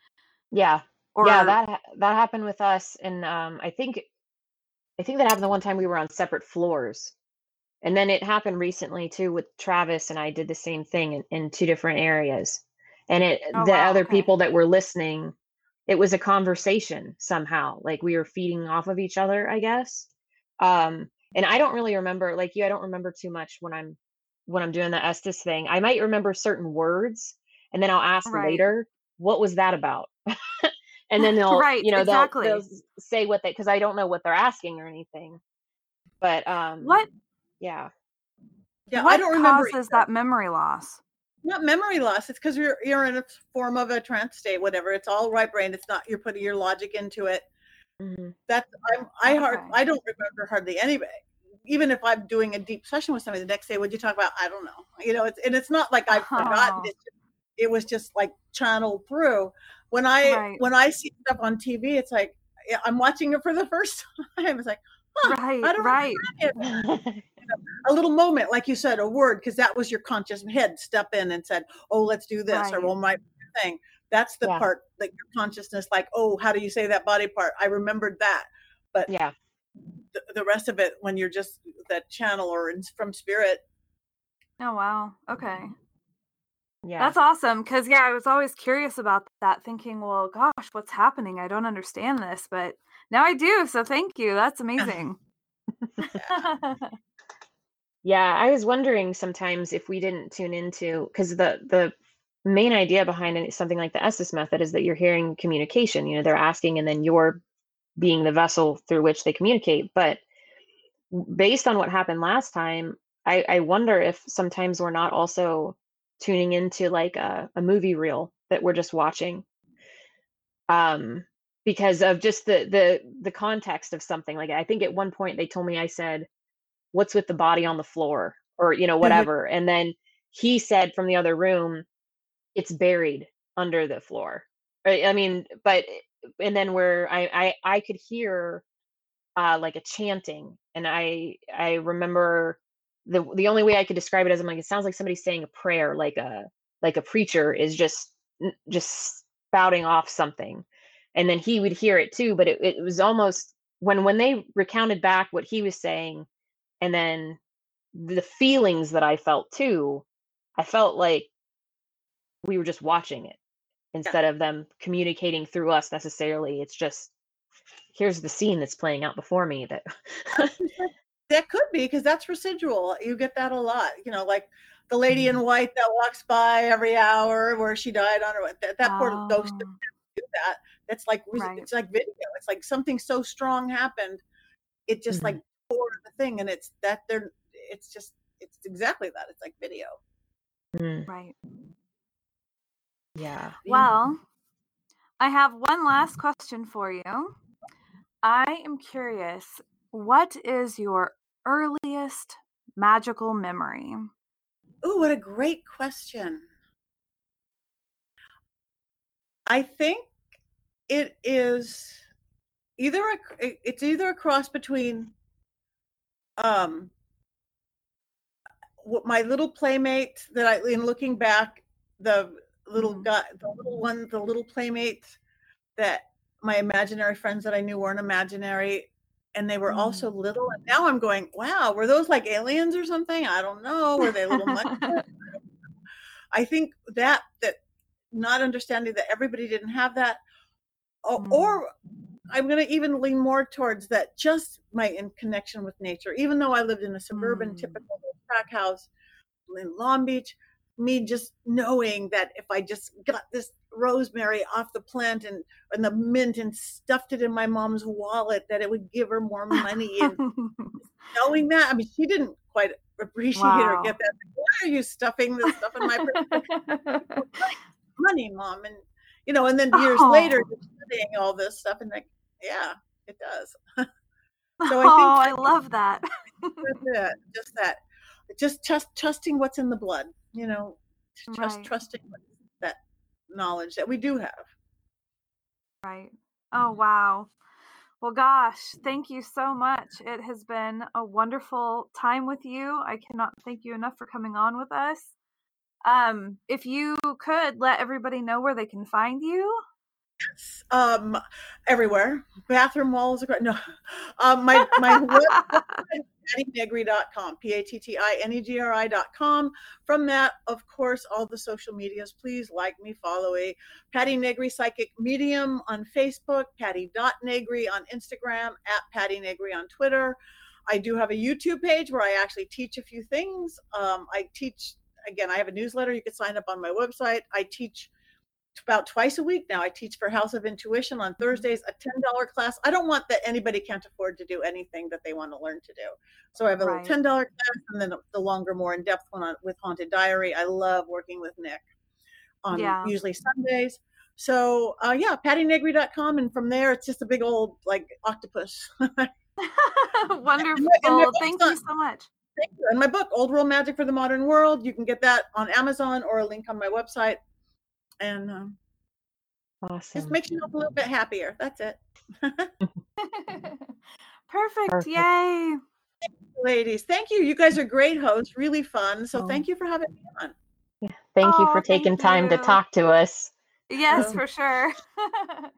Speaker 2: Yeah.
Speaker 1: or
Speaker 2: Yeah, that that happened with us and um I think I think that happened the one time we were on separate floors. And then it happened recently too with Travis and I did the same thing in, in two different areas. And it
Speaker 1: oh
Speaker 2: the
Speaker 1: wow
Speaker 2: other
Speaker 1: okay
Speaker 2: people that were listening, it was a conversation somehow. Like we were feeding off of each other, I guess. Um and I don't really remember like you, I don't remember too much when I'm when I'm doing the Estes thing. I might remember certain words and then I'll ask
Speaker 1: right
Speaker 2: later, what was that about? and then they'll
Speaker 1: right
Speaker 2: you know they'll they'll
Speaker 1: exactly
Speaker 2: say what they because i don't know what they're asking or anything but um
Speaker 1: what
Speaker 2: yeah
Speaker 3: Yeah, I don't remember
Speaker 1: causes
Speaker 3: either.
Speaker 1: that memory loss
Speaker 3: Not memory loss. It's because you're you're in a form of a trance state, whatever. It's all right brain. It's not you're putting your logic into it.
Speaker 2: Hmm
Speaker 3: That's I'm I hard
Speaker 1: okay
Speaker 3: I don't remember hardly anybody. Even if I'm doing a deep session with somebody the next day, what'd you talk about? I don't know. You know, it's and it's not like I've forgotten.
Speaker 1: oh
Speaker 3: It it was just like channeled through. When I
Speaker 1: right
Speaker 3: when I see stuff on TV, it's like I'm watching it for the first time. It's like, huh,
Speaker 1: right
Speaker 3: I don't
Speaker 1: right
Speaker 3: remember any of that. a little moment, like you said, a word, because that was your conscious head step in and said, "Oh, let's do this," or
Speaker 1: right
Speaker 3: "Well, my thing." That's the
Speaker 2: yeah
Speaker 3: part that your consciousness, like, "Oh, how do you say that body part?" I remembered that, but
Speaker 2: yeah
Speaker 3: the, the rest of it, when you're just that channel or in, from spirit,
Speaker 1: oh wow okay
Speaker 2: yeah
Speaker 1: That's awesome because yeah, I was always curious about that, thinking, well, gosh, what's happening? I don't understand this, but now I do. So thank you. That's amazing.
Speaker 2: yeah i was wondering sometimes if we didn't tune into because the the main idea behind something like the estes method is that you're hearing communication you know they're asking and then you're being the vessel through which they communicate. But based on what happened last time i i wonder if sometimes we're not also tuning into like a, a movie reel that we're just watching. Um because of just the the the context of something like i think at one point they told me i said what's with the body on the floor? or you know
Speaker 3: Mhm.
Speaker 2: whatever. And then he said from the other room it's buried under the floor. I I mean but and then where i i, I could hear uh like a chanting and i i remember the the only way i could describe it as i'm like it sounds like somebody saying a prayer like a like a preacher is just just spouting off something. And then he would hear it too but it, it was almost when when they recounted back what he was saying and then the feelings that i felt too i felt like we were just watching it
Speaker 3: yeah,
Speaker 2: instead of them communicating through us necessarily it's just here's the scene that's playing out before me that
Speaker 3: that could be because that's residual. You get that a lot. You know, like the lady in white that walks by every hour where she died on her. That, that poor ghost
Speaker 1: Oh,
Speaker 3: do that. That's like
Speaker 1: right.
Speaker 3: it's like video. It's like something so strong happened. It just
Speaker 2: Mhm.
Speaker 3: like tore the thing, and it's that they're. It's just it's exactly that. It's like video.
Speaker 2: Mm,
Speaker 1: Right.
Speaker 2: Yeah.
Speaker 1: Well, I have one last question for you. I am curious, what is your earliest magical memory?
Speaker 3: Oh, what a great question. I think it is either a it's either a cross between um my little playmate that I in looking back the little
Speaker 1: Mhm.
Speaker 3: guy the little one the little playmate that my imaginary friends that I knew weren't imaginary and they were also
Speaker 1: Mm.
Speaker 3: little and now I'm going wow were those like aliens or something I don't know were they little munchkins I think that that not understanding that everybody didn't have that or,
Speaker 1: Mm.
Speaker 3: or I'm going to even lean more towards that just my in connection with nature even though I lived in a suburban
Speaker 1: Mm.
Speaker 3: typical track house in Long Beach me just knowing that if I just got this rosemary off the plant and and the mint and stuffed it in my mom's wallet that it would give her more money and knowing that I mean she didn't quite appreciate or get that why are you stuffing this stuff in my money mom and you know and then years later
Speaker 1: oh,
Speaker 3: you're studying all this stuff and like yeah it does. So i
Speaker 1: oh,
Speaker 3: think
Speaker 1: I
Speaker 3: I
Speaker 1: love that.
Speaker 3: that's it just that just trust trusting what's in the blood you know trust
Speaker 1: right,
Speaker 3: trusting that knowledge that we do have
Speaker 1: right. Oh, wow.
Speaker 4: Well, gosh, thank you so much. It has been a wonderful time with you. I cannot thank you enough for coming on with us. Um, if you could let everybody know where they can find you.
Speaker 3: Um, everywhere. Bathroom walls. Are great. No. Um, my my website pattinegri.com, P-A-T-T-I-N-E-G-R-I.com. From that, of course, all the social medias, please like me, follow me. Patti Negri Psychic Medium on Facebook, Patti.Negri on Instagram, at Patti Negri on Twitter. I do have a YouTube page where I actually teach a few things. Um, I teach, again, I have a newsletter. You can sign up on my website. I teach about twice a week now. I teach for House of Intuition on Thursdays, a $10 class. I don't want that anybody can't afford to do anything that they want to learn to do. So I have a
Speaker 4: Right.
Speaker 3: little $10 class and then the longer, more in depth one on, with Haunted Diary. I love working with Nick on
Speaker 4: Yeah.
Speaker 3: usually Sundays. So uh, yeah, pattinegri.com. And from there, it's just a big old like octopus.
Speaker 4: Wonderful.
Speaker 3: book's
Speaker 4: Thank you so much.
Speaker 3: Thank you. And my book, Old World Magic for the Modern World, you can get that on Amazon or a link on my website. And um, just
Speaker 2: Awesome.
Speaker 3: makes you look a little bit happier. That's it.
Speaker 4: Perfect.
Speaker 2: Perfect.
Speaker 4: Yay.
Speaker 3: Ladies, thank you. You guys are great hosts, really fun. So
Speaker 2: Oh.
Speaker 3: thank you for having me on.
Speaker 2: Yeah, Thank you
Speaker 4: Oh,
Speaker 2: for taking time to talk to us.
Speaker 4: Yes,
Speaker 3: Oh.
Speaker 4: for sure.